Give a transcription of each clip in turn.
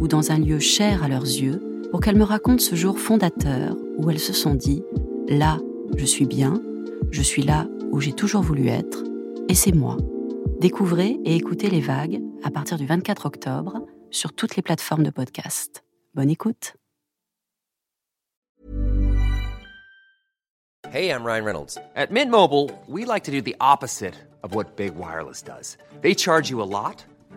ou dans un lieu cher à leurs yeux pour qu'elles me racontent ce jour fondateur où elles se sont dit ⁇ Là, je suis bien, je suis là où j'ai toujours voulu être, et c'est moi. Découvrez et écoutez les vagues à partir du 24 octobre sur toutes les plateformes de podcast. Bonne écoute. Hey, I'm Ryan Reynolds. At Mint Mobile, we like to do the opposite of what Big Wireless does. They charge you a lot,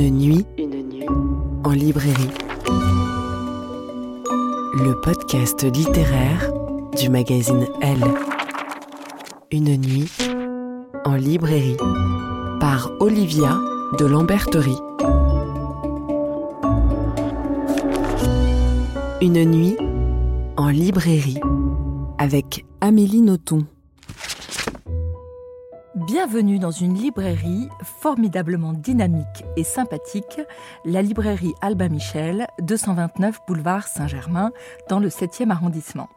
Une nuit, une nuit en librairie. Le podcast littéraire du magazine Elle. Une nuit en librairie par Olivia de Lamberterie. Une nuit en librairie avec Amélie Nothomb. Bienvenue dans une librairie formidablement dynamique et sympathique, la librairie Albin Michel, 229 boulevard Saint-Germain, dans le 7e arrondissement.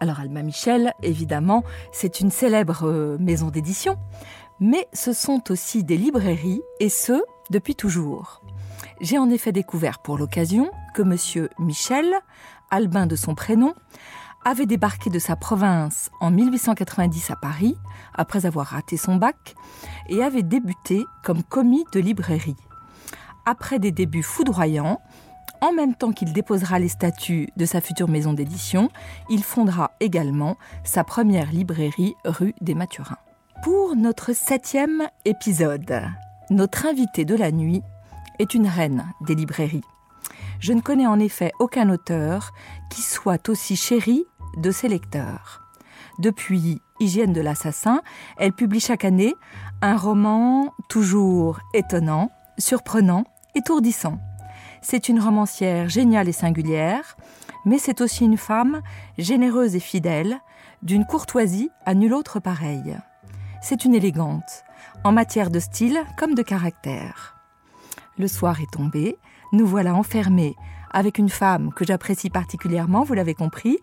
Alors Albin Michel, évidemment, c'est une célèbre euh, maison d'édition, mais ce sont aussi des librairies, et ce, depuis toujours. J'ai en effet découvert pour l'occasion que monsieur Michel, Albin de son prénom, avait débarqué de sa province en 1890 à Paris, après avoir raté son bac, et avait débuté comme commis de librairie. Après des débuts foudroyants, en même temps qu'il déposera les statuts de sa future maison d'édition, il fondera également sa première librairie rue des Mathurins. Pour notre septième épisode, notre invitée de la nuit est une reine des librairies. Je ne connais en effet aucun auteur qui soit aussi chéri de ses lecteurs. Depuis Hygiène de l'assassin, elle publie chaque année un roman toujours étonnant, surprenant, étourdissant. C'est une romancière géniale et singulière, mais c'est aussi une femme généreuse et fidèle, d'une courtoisie à nulle autre pareille. C'est une élégante, en matière de style comme de caractère. Le soir est tombé, nous voilà enfermés avec une femme que j'apprécie particulièrement, vous l'avez compris,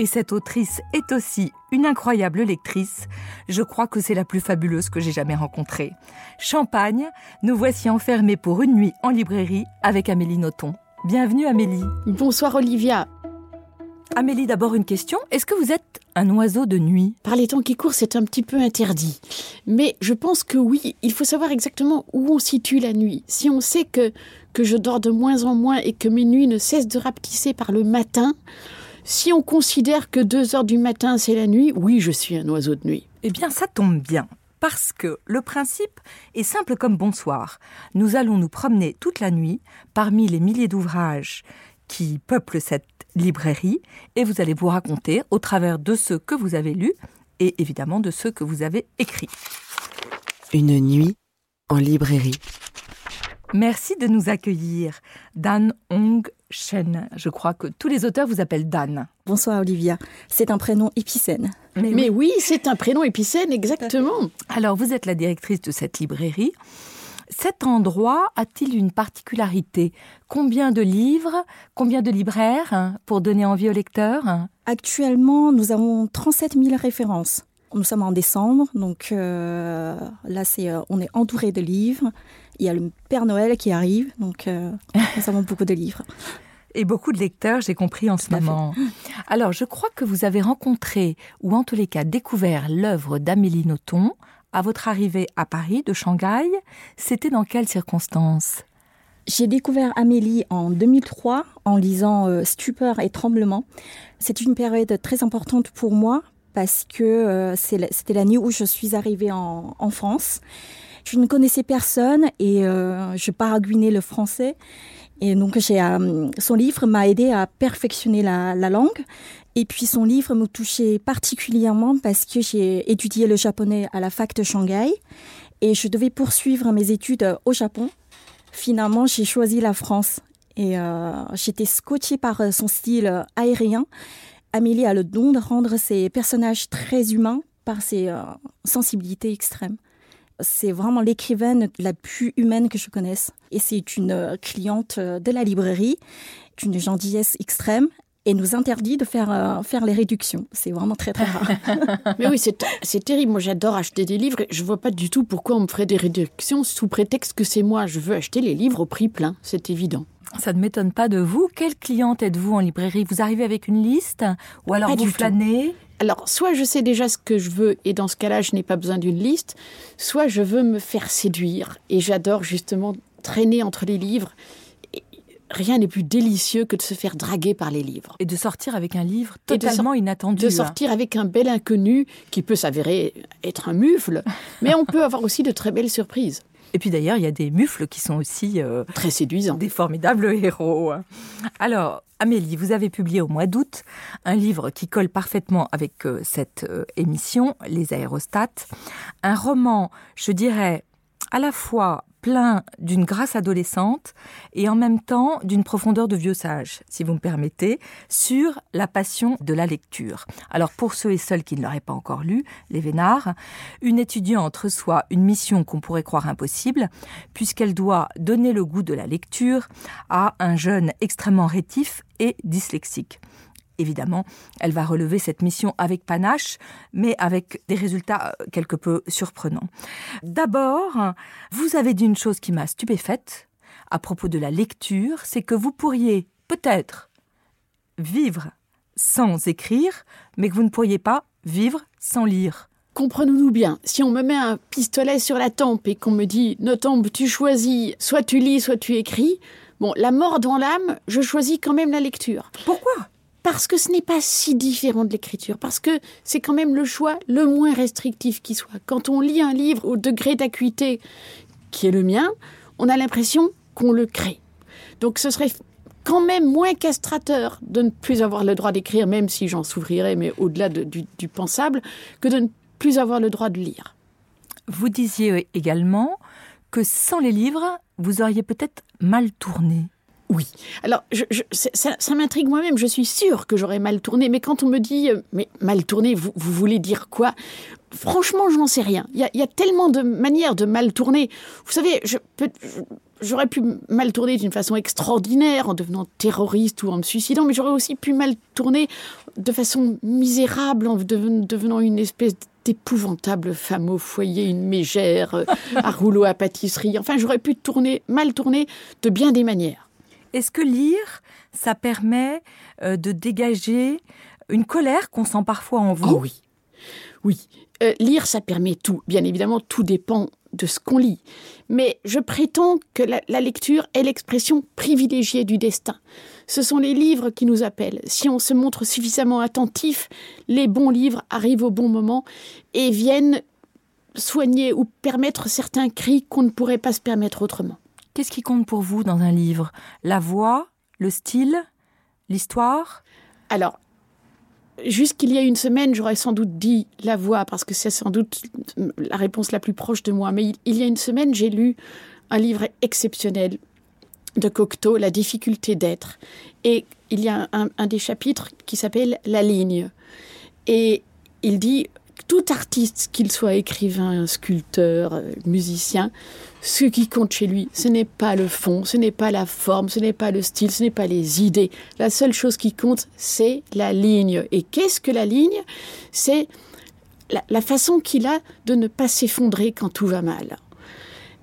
et cette autrice est aussi une incroyable lectrice. Je crois que c'est la plus fabuleuse que j'ai jamais rencontrée. Champagne, nous voici enfermés pour une nuit en librairie avec Amélie Nothomb. Bienvenue Amélie. Bonsoir Olivia. Amélie, d'abord une question. Est-ce que vous êtes un oiseau de nuit? Par les temps qui courent, c'est un petit peu interdit. Mais je pense que oui, il faut savoir exactement où on situe la nuit. Si on sait que, que je dors de moins en moins et que mes nuits ne cessent de rapetisser par le matin, si on considère que 2 heures du matin c'est la nuit, oui, je suis un oiseau de nuit. Eh bien, ça tombe bien. Parce que le principe est simple comme bonsoir. Nous allons nous promener toute la nuit parmi les milliers d'ouvrages qui peuplent cette librairie et vous allez vous raconter au travers de ceux que vous avez lus et évidemment de ceux que vous avez écrits. Une nuit en librairie. Merci de nous accueillir, Dan Hong Shen. Je crois que tous les auteurs vous appellent Dan. Bonsoir Olivia, c'est un prénom épicène. Mais, Mais oui, c'est un prénom épicène, exactement. Alors, vous êtes la directrice de cette librairie. Cet endroit a-t-il une particularité? Combien de livres Combien de libraires hein, pour donner envie aux lecteurs Actuellement, nous avons 37 000 références. Nous sommes en décembre, donc euh, là, c'est, euh, on est entouré de livres. Il y a le Père Noël qui arrive, donc euh, nous avons beaucoup de livres. Et beaucoup de lecteurs, j'ai compris en ce moment. Alors, je crois que vous avez rencontré, ou en tous les cas découvert, l'œuvre d'Amélie Nothomb à votre arrivée à Paris de Shanghai. C'était dans quelles circonstances? J'ai découvert Amélie en 2003 en lisant euh, Stupeur et Tremblement. C'est une période très importante pour moi parce que euh, c'était l'année où je suis arrivée en, en, France. Je ne connaissais personne et euh, je paraguinais le français. Et donc, j'ai, euh, son livre m'a aidé à perfectionner la, la, langue. Et puis, son livre me touchait particulièrement parce que j'ai étudié le japonais à la fac de Shanghai et je devais poursuivre mes études au Japon. Finalement, j'ai choisi la France et euh, j'étais scotchée par son style aérien. Amélie a le don de rendre ses personnages très humains par ses sensibilités extrêmes c'est vraiment l'écrivaine la plus humaine que je connaisse. Et c'est une euh, cliente euh, de la librairie, d'une gentillesse extrême et nous interdit de faire, euh, faire les réductions. C'est vraiment très très rare. Mais oui, c'est terrible. Moi, j'adore acheter des livres. Je vois pas du tout pourquoi on me ferait des réductions sous prétexte que c'est moi. Je veux acheter les livres au prix plein. C'est évident. Ça ne m'étonne pas de vous. Quelle cliente êtes-vous en librairie? Vous arrivez avec une liste Ou alors Pas vous flânez? Alors, soit je sais déjà ce que je veux et dans ce cas-là, je n'ai pas besoin d'une liste, soit je veux me faire séduire et j'adore justement traîner entre les livres. Et rien n'est plus délicieux que de se faire draguer par les livres. Et de sortir avec un livre de totalement sor- inattendu. De hein. sortir avec un bel inconnu qui peut s'avérer être un mufle, mais on peut avoir aussi de très belles surprises. Et puis d'ailleurs, il y a des mufles qui sont aussi euh, Très séduisants. des formidables héros. Alors, Amélie, vous avez publié au mois d'août un livre qui colle parfaitement avec euh, cette euh, émission, Les aérostats. Un roman, je dirais, à la fois plein d'une grâce adolescente et en même temps d'une profondeur de vieux sage, si vous me permettez, sur la passion de la lecture. Alors pour ceux et celles qui ne l'auraient pas encore lu, Les Vénards, une étudiante reçoit une mission qu'on pourrait croire impossible, puisqu'elle doit donner le goût de la lecture à un jeune extrêmement rétif et dyslexique. Évidemment, elle va relever cette mission avec panache, mais avec des résultats euh, quelque peu surprenants. D'abord, vous avez dit une chose qui m'a stupéfaite à propos de la lecture, c'est que vous pourriez peut-être vivre sans écrire, mais que vous ne pourriez pas vivre sans lire. Comprenons-nous bien, si on me met un pistolet sur la tempe et qu'on me dit « Notampe, tu choisis, soit tu lis, soit tu écris », bon, la mort dans l'âme, je choisis quand même la lecture. Pourquoi? Parce que ce n'est pas si différent de l'écriture, parce que c'est quand même le choix le moins restrictif qui soit. Quand on lit un livre au degré d'acuité qui est le mien, on a l'impression qu'on le crée. Donc ce serait quand même moins castrateur de ne plus avoir le droit d'écrire, même si j'en souffrirais, mais au-delà de- du, du pensable, que de ne plus avoir le droit de lire. Vous disiez également que sans les livres, vous auriez peut-être mal tourné. Oui. Alors, je, je- ça, ça m'intrigue moi-même. Je suis sûre que j'aurais mal tourné. Mais quand on me dit, euh, mais mal tourné, vous, vous voulez dire quoi? Franchement, je n'en sais rien. Il y, y a tellement de manières de mal tourner. Vous savez, je j'aurais pu mal tourner d'une façon extraordinaire en devenant terroriste ou en me suicidant, mais j'aurais aussi pu mal tourner de façon misérable en deven- devenant une espèce d'épouvantable femme au foyer, une mégère, euh, à rouleau à pâtisserie. Enfin, j'aurais pu tourner, mal tourner de bien des manières. Est-ce que lire, ça permet euh, de dégager une colère qu'on sent parfois en vous? Oh oui. Oui. Euh, lire, ça permet tout. Bien évidemment, tout dépend de ce qu'on lit. Mais je prétends que la, la lecture est l'expression privilégiée du destin. Ce sont les livres qui nous appellent. Si on se montre suffisamment attentif, les bons livres arrivent au bon moment et viennent soigner ou permettre certains cris qu'on ne pourrait pas se permettre autrement. Qu'est-ce qui compte pour vous dans un livre? La voix, le style, l'histoire? Alors, jusqu'il y a une semaine, j'aurais sans doute dit la voix, parce que c'est sans doute la réponse la plus proche de moi. Mais il, y a une semaine, j'ai lu un livre exceptionnel de Cocteau, La difficulté d'être. Et il y a un, un des chapitres qui s'appelle La ligne. Et il dit tout artiste, qu'il soit écrivain, sculpteur, euh, musicien, ce qui compte chez lui, ce n'est pas le fond, ce n'est pas la forme, ce n'est pas le style, ce n'est pas les idées. La seule chose qui compte, c'est la ligne. Et qu'est-ce que la ligne? C'est la, façon qu'il a de ne pas s'effondrer quand tout va mal.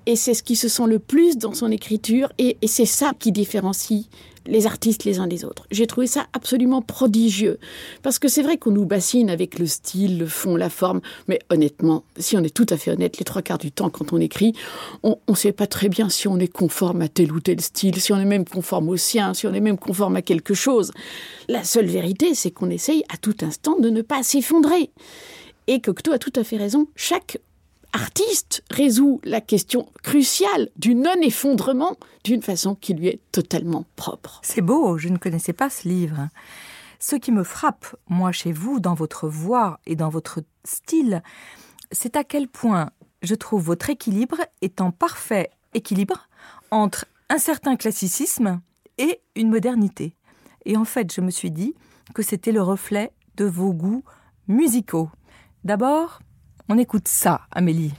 Et c'est ce qui se sent le plus dans son écriture, et c'est ça qui différencie les artistes les uns des autres. J'ai trouvé ça absolument prodigieux. Parce que c'est vrai qu'on nous bassine avec le style, le fond, la forme. Mais honnêtement, si on est tout à fait honnête, les trois quarts du temps, quand on écrit, on ne sait pas très bien si on est conforme à tel ou tel style, si on est même conforme au sien, si on est même conforme à quelque chose. La seule vérité, c'est qu'on essaye à tout instant de ne pas s'effondrer. Et Cocteau a tout à fait raison. Chaque artiste résout la question cruciale du non-effondrement d'une façon qui lui est totalement propre. C'est beau, je ne connaissais pas ce livre. Ce qui me frappe, moi, chez vous, dans votre voix et dans votre style, c'est à quel point je trouve votre équilibre en parfait équilibre entre un certain classicisme et une modernité. Et en fait, je me suis dit que c'était le reflet de vos goûts musicaux. D'abord, on écoute ça, Amélie.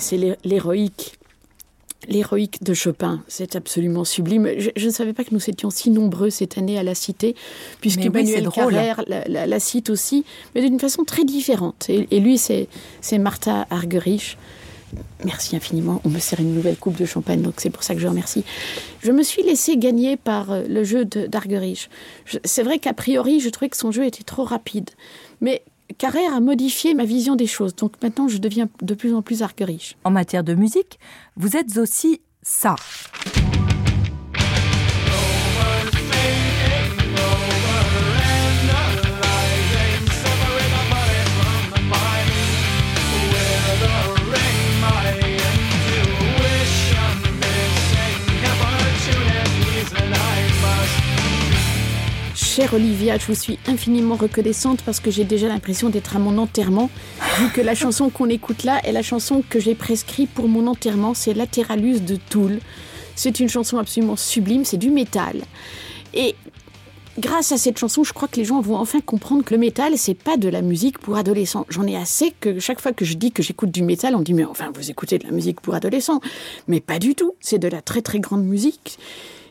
c'est l'héroïque l'héroïque de Chopin. C'est absolument sublime. Je, ne savais pas que nous étions si nombreux cette année à la citer, puisque Emmanuel Carrère la, cite aussi, mais d'une façon très différente. Et, lui, c'est Martha Argerich. Merci infiniment. On me sert une nouvelle coupe de champagne, donc c'est pour ça que je remercie. Je me suis laissé gagner par euh, le jeu d'Argerich. C'est vrai qu'a priori, je trouvais que son jeu était trop rapide. Mais Carrère a modifié ma vision des choses. Donc maintenant, je deviens de plus en plus arc-riche. En matière de musique, vous êtes aussi ça. Chère Olivia, je vous suis infiniment reconnaissante parce que j'ai déjà l'impression d'être à mon enterrement, vu que la chanson qu'on écoute là est la chanson que j'ai prescrite pour mon enterrement, c'est Lateralus de Toul. C'est une chanson absolument sublime, c'est du métal. Et grâce à cette chanson, je crois que les gens vont enfin comprendre que le métal, c'est pas de la musique pour adolescents. J'en ai assez que chaque fois que je dis que j'écoute du métal, on dit mais enfin vous écoutez de la musique pour adolescents. Mais pas du tout. C'est de la très très grande musique.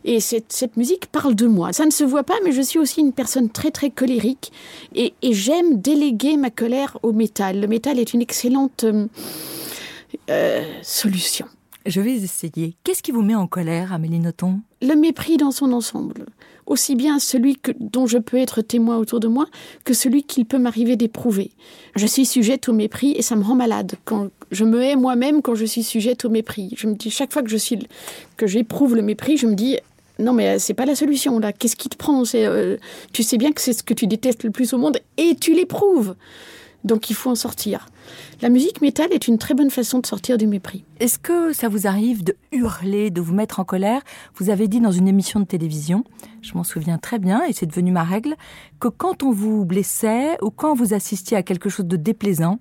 Et cette, musique parle de moi. Ça ne se voit pas, mais je suis aussi une personne très très colérique et, j'aime déléguer ma colère au métal. Le métal est une excellente euh, euh, solution. Je vais essayer. Qu'est-ce qui vous met en colère, Amélie Nothomb? Le mépris dans son ensemble. Aussi bien celui que, dont je peux être témoin autour de moi que celui qu'il peut m'arriver d'éprouver. Je suis sujette au mépris et ça me rend malade. Quand je me hais moi-même quand je suis sujette au mépris. Je me dis chaque fois que je suis que j'éprouve le mépris, je me dis non, mais euh, c'est pas la solution là. Qu'est-ce qui te prend? Euh, Tu sais bien que c'est ce que tu détestes le plus au monde et tu l'éprouves. Donc il faut en sortir. La musique métal est une très bonne façon de sortir du mépris. Est-ce que ça vous arrive de hurler, de vous mettre en colère? Vous avez dit dans une émission de télévision, je m'en souviens très bien et c'est devenu ma règle, que quand on vous blessait ou quand vous assistiez à quelque chose de déplaisant,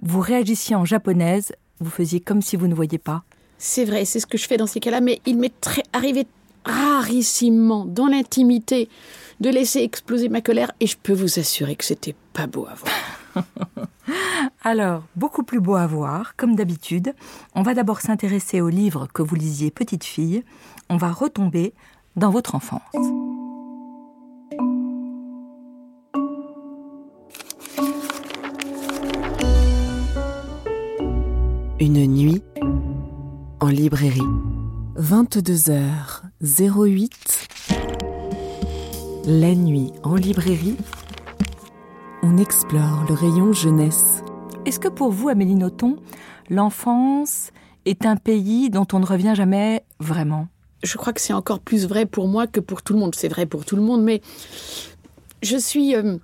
vous réagissiez en japonaise, vous faisiez comme si vous ne voyiez pas. C'est vrai, c'est ce que je fais dans ces cas-là, mais il m'est très arrivé rarissimement dans l'intimité de laisser exploser ma colère et je peux vous assurer que c'était pas beau à voir. Alors, beaucoup plus beau à voir, comme d'habitude. On va d'abord s'intéresser au livre que vous lisiez petite fille. On va retomber dans votre enfance. Une nuit en librairie. 22h08. La nuit en librairie. On explore le rayon jeunesse. Est-ce que pour vous, Amélie Nothomb, l'enfance est un pays dont on ne revient jamais vraiment? Je crois que c'est encore plus vrai pour moi que pour tout le monde. C'est vrai pour tout le monde, mais je suis euh,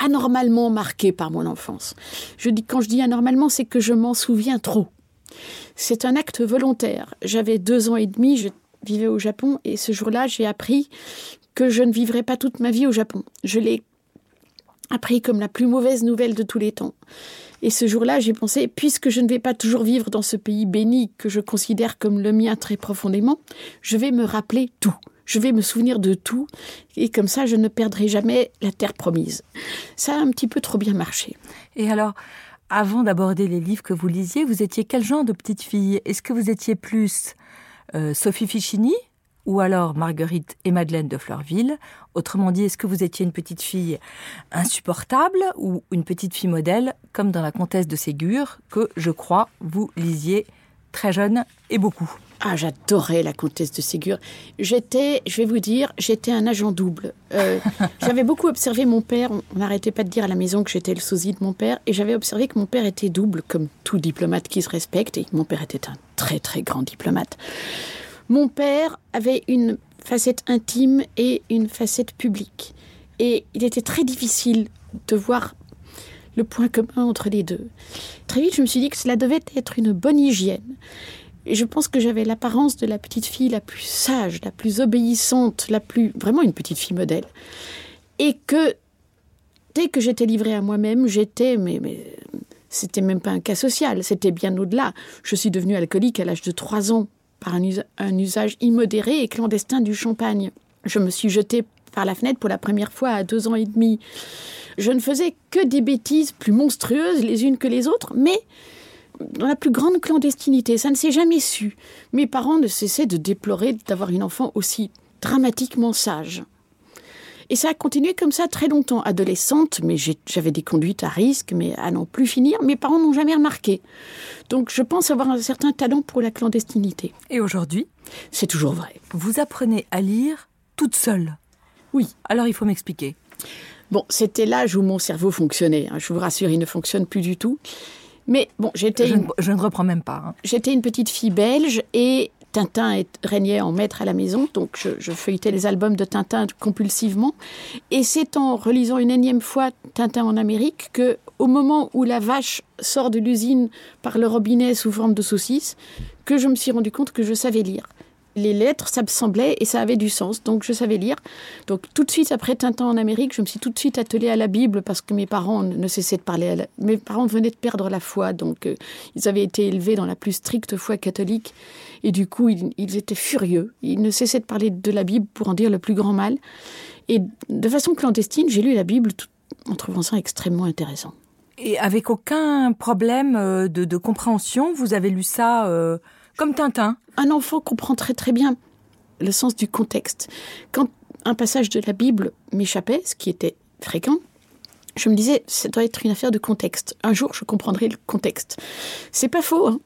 anormalement marquée par mon enfance. Je dis, quand je dis anormalement, c'est que je m'en souviens trop. C'est un acte volontaire. J'avais deux ans et demi, vivait au Japon et ce jour-là, j'ai appris que je ne vivrais pas toute ma vie au Japon. Je l'ai appris comme la plus mauvaise nouvelle de tous les temps. Et ce jour-là, j'ai pensé, puisque je ne vais pas toujours vivre dans ce pays béni que je considère comme le mien très profondément, je vais me rappeler tout. Je vais me souvenir de tout. Et comme ça, je ne perdrai jamais la terre promise. Ça a un petit peu trop bien marché. Et alors, avant d'aborder les livres que vous lisiez, vous étiez quel genre de petite fille? Est-ce que vous étiez plus euh, Sophie Ficini? Ou alors Marguerite et Madeleine de Fleurville Autrement dit, est-ce que vous étiez une petite fille insupportable ou une petite fille modèle, comme dans La Comtesse de Ségur, que je crois vous lisiez très jeune et beaucoup? Ah, j'adorais la comtesse de Ségur. J'étais, je vais vous dire, j'étais un agent double. Euh, j'avais beaucoup observé mon père. On n'arrêtait pas de dire à la maison que j'étais le sosie de mon père. Et j'avais observé que mon père était double, comme tout diplomate qui se respecte. Et mon père était un très, très grand diplomate. Mon père avait une facette intime et une facette publique. Et il était très difficile de voir le point commun entre les deux. Très vite, je me suis dit que cela devait être une bonne hygiène. Et je pense que j'avais l'apparence de la petite fille la plus sage, la plus obéissante, la plus vraiment une petite fille modèle. Et que dès que j'étais livrée à moi-même, j'étais mais, mais c'était même pas un cas social, c'était bien au-delà. Je suis devenue alcoolique à l'âge de 3 ans par un, usage immodéré et clandestin du champagne. Je me suis jetée par la fenêtre pour la première fois à deux ans et demi. Je ne faisais que des bêtises plus monstrueuses les unes que les autres, mais dans la plus grande clandestinité. Ça ne s'est jamais su. Mes parents ne cessaient de déplorer d'avoir une enfant aussi dramatiquement sage. Et ça a continué comme ça très longtemps. Adolescente, mais j'avais des conduites à risque, mais à n'en plus finir, mes parents n'ont jamais remarqué. Donc je pense avoir un certain talent pour la clandestinité. Et aujourd'hui C'est toujours vrai. Vous apprenez à lire toute seule Oui. Alors il faut m'expliquer. Bon, c'était l'âge où mon cerveau fonctionnait. Hein. Je vous rassure, il ne fonctionne plus du tout. Mais bon, j'étais. Je, ne reprends même pas. Hein. J'étais une petite fille belge et Tintin régnait en maître à la maison, donc je, feuilletais les albums de Tintin compulsivement. Et c'est en relisant une énième fois Tintin en Amérique que, au moment où la vache sort de l'usine par le robinet sous forme de saucisse, que je me suis rendu compte que je savais lire les lettres, ça me semblait et ça avait du sens, donc je savais lire. Donc tout de suite après Tintin en Amérique, je me suis tout de suite attelée à la Bible parce que mes parents ne cessaient de parler. À la... Mes parents venaient de perdre la foi, donc euh, ils avaient été élevés dans la plus stricte foi catholique et du coup ils, ils, étaient furieux. Ils ne cessaient de parler de la Bible pour en dire le plus grand mal. Et de façon clandestine, j'ai lu la Bible tout, en trouvant ça extrêmement intéressant. Et avec aucun problème euh, de, de compréhension, vous avez lu ça euh comme Tintin. Un enfant comprend très très bien le sens du contexte. Quand un passage de la Bible m'échappait, ce qui était fréquent, je me disais, ça doit être une affaire de contexte. Un jour, je comprendrai le contexte. C'est pas faux. Hein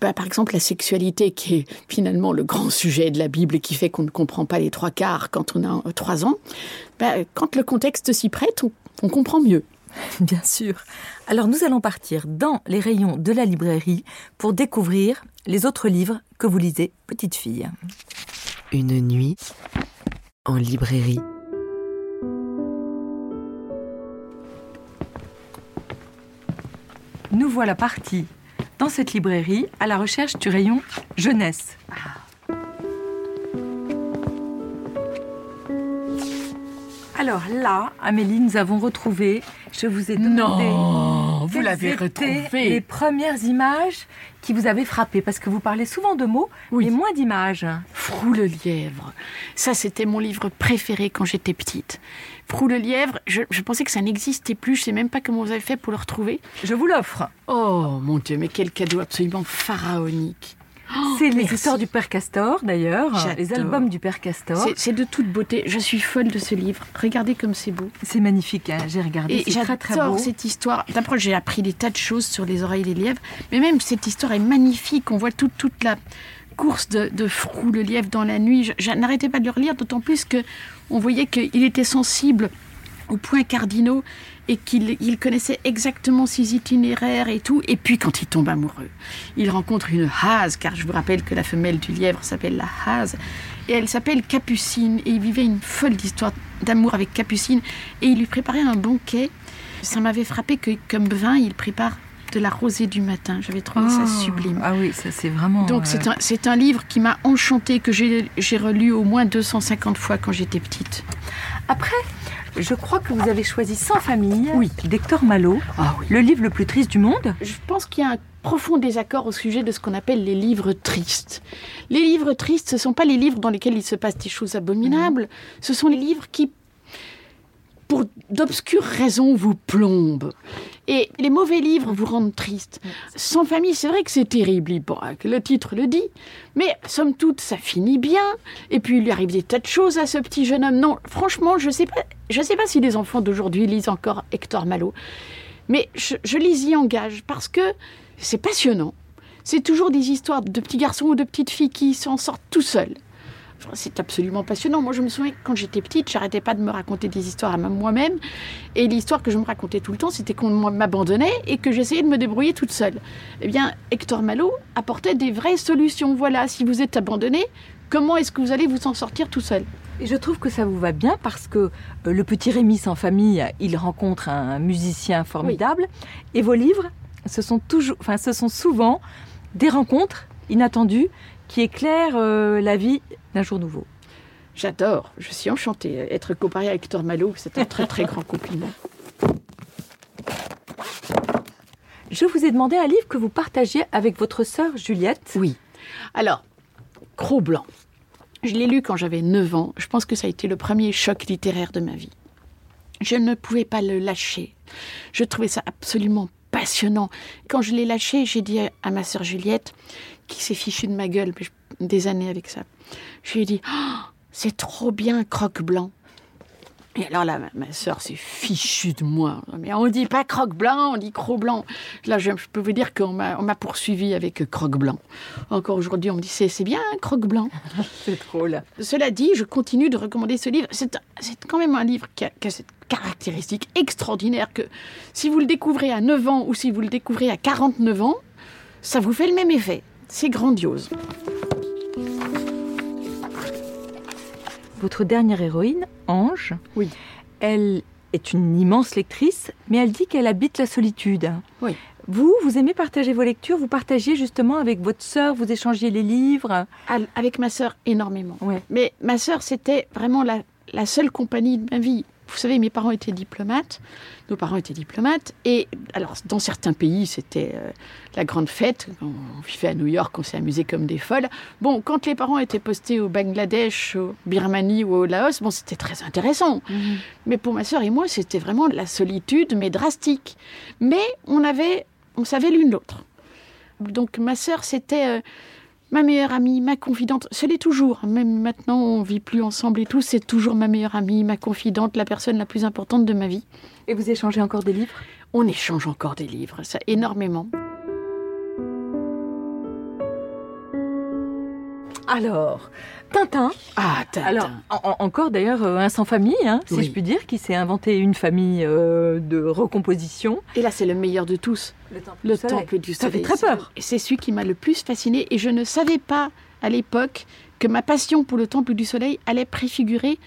bah, par exemple, la sexualité, qui est finalement le grand sujet de la Bible et qui fait qu'on ne comprend pas les trois quarts quand on a trois ans, bah, quand le contexte s'y prête, on, on comprend mieux. Bien sûr. Alors nous allons partir dans les rayons de la librairie pour découvrir les autres livres que vous lisez, petite fille. Une nuit en librairie. Nous voilà partis dans cette librairie à la recherche du rayon jeunesse. Alors là, Amélie, nous avons retrouvé, je vous ai demandé... vous l'avez retrouvé Les premières images qui vous avaient frappé, parce que vous parlez souvent de mots, oui. mais moins d'images. Frou le lièvre. Ça, c'était mon livre préféré quand j'étais petite. Frou le lièvre, je, je pensais que ça n'existait plus, je sais même pas comment vous avez fait pour le retrouver. Je vous l'offre. Oh mon Dieu, mais quel cadeau absolument pharaonique. Oh, c'est les histoires du Père Castor, d'ailleurs, les albums du Père Castor. C'est de toute beauté. Je suis folle de ce livre. Regardez comme c'est beau. C'est magnifique, hein j'ai regardé. Et j'adore cette histoire. D'abord, j'ai appris des tas de choses sur les oreilles des lièvres, mais même cette histoire est magnifique. On voit toute, toute la course de, de Frou, le lièvre dans la nuit. Je, je n'arrêtais pas de le relire, d'autant plus que on voyait qu'il était sensible aux points cardinaux et qu'il il connaissait exactement ses itinéraires et tout. Et puis quand il tombe amoureux, il rencontre une hase, car je vous rappelle que la femelle du lièvre s'appelle la hase, et elle s'appelle Capucine, et il vivait une folle histoire d'amour avec Capucine, et il lui préparait un banquet. Ça m'avait frappé que comme vin, il prépare de la rosée du matin. J'avais trouvé ça Oh, sublime. Ah oui, ça c'est vraiment. Donc euh, c'est un, livre qui m'a enchantée, que j'ai relu au moins 250 fois quand j'étais petite. Après, je crois que vous avez choisi Sans famille Oui. d'Hector Malot, Ah oui. le livre le plus triste du monde. Je pense qu'il y a un profond désaccord au sujet de ce qu'on appelle les livres tristes. Les livres tristes, ce ne sont pas les livres dans lesquels il se passe des choses abominables, ce sont les livres qui, pour d'obscures raisons, vous plombent. Et les mauvais livres vous rendent triste. Sans famille, c'est vrai que c'est terrible, il le titre le dit, mais somme toute, ça finit bien. Et puis il lui arrive des tas de choses à ce petit jeune homme. Non, franchement, je ne sais, pas- je sais pas si les enfants d'aujourd'hui lisent encore Hector Malot. Mais je, je les y engage parce que c'est passionnant. C'est toujours des histoires de petits garçons ou de petites filles qui s'en sortent tout seuls. C'est absolument passionnant. Moi, je me souviens que quand j'étais petite, j'arrêtais pas de me raconter des histoires à moi-même. Et l'histoire que je me racontais tout le temps, c'était qu'on m'abandonnait et que j'essayais de me débrouiller toute seule. Eh bien, Hector Malot apportait des vraies solutions. Voilà, si vous êtes abandonné, comment est-ce que vous allez vous en sortir tout seul? Et je trouve que ça vous va bien parce que euh, le petit Rémi sans famille, il rencontre un musicien formidable. Et vos livres, ce sont, toujours, enfin, ce sont souvent des rencontres inattendues qui éclairent euh, la vie d'un jour nouveau. J'adore, je suis enchantée. Être comparée à Hector Malot, c'est un très très grand compliment. Je vous ai demandé un livre que vous partagiez avec votre sœur Juliette. Oui. Alors, Cro-Blanc. Je l'ai lu quand j'avais 9 ans. Je pense que ça a été le premier choc littéraire de ma vie. Je ne pouvais pas le lâcher. Je trouvais ça absolument passionnant. Quand je l'ai lâché, j'ai dit à ma sœur Juliette, qui s'est fichue de ma gueule mais je- des années avec ça, je lui ai dit Oh, C'est trop bien, Croque-Blanc. Et alors là, ma, sœur s'est fichue de moi. Mais on dit pas croque blanc, on dit croc blanc. Là, je, je peux vous dire qu'on m'a poursuivi avec croque blanc. Encore aujourd'hui, on me dit c'est bien, croque blanc. C'est drôle. Cela dit, je continue de recommander ce livre. C'est c'est quand même un livre qui a, qui a cette caractéristique extraordinaire que si vous le découvrez à 9 ans ou si vous le découvrez à 49 ans, ça vous fait le même effet. C'est grandiose. Votre dernière héroïne, Ange, Oui. elle est une immense lectrice, mais elle dit qu'elle habite la solitude. Oui. Vous, vous aimez partager vos lectures, vous partagiez justement avec votre sœur, vous échangiez les livres. Avec ma sœur, énormément. Ouais. Mais ma sœur, c'était vraiment la, la seule compagnie de ma vie. Vous savez, mes parents étaient diplomates. Nos parents étaient diplomates. Et alors, dans certains pays, c'était euh, la grande fête. On vivait à New York, on s'est amusé comme des folles. Bon, quand les parents étaient postés au Bangladesh, au Birmanie ou au Laos, bon, c'était très intéressant. Mais pour ma sœur et moi, c'était vraiment la solitude, mais drastique. Mais on avait, on savait l'une l'autre. Donc ma sœur, c'était euh, ma meilleure amie, ma confidente. Ce l'est toujours. Même maintenant, on vit plus ensemble et tout. C'est toujours ma meilleure amie, ma confidente, la personne la plus importante de ma vie. Et vous échangez encore des livres? On échange encore des livres, ça énormément. Alors, Tintin. Ah, Tintin. Alors, en- en- encore d'ailleurs euh, un sans famille, hein, si Oui. je puis dire, qui s'est inventé une famille euh, de recomposition. Et là, c'est le meilleur de tous. Le temple Le temple du Ça soleil. fait très peur. Et c'est celui qui m'a le plus fasciné. Et je ne savais pas à l'époque que ma passion pour le temple du soleil allait préfigurer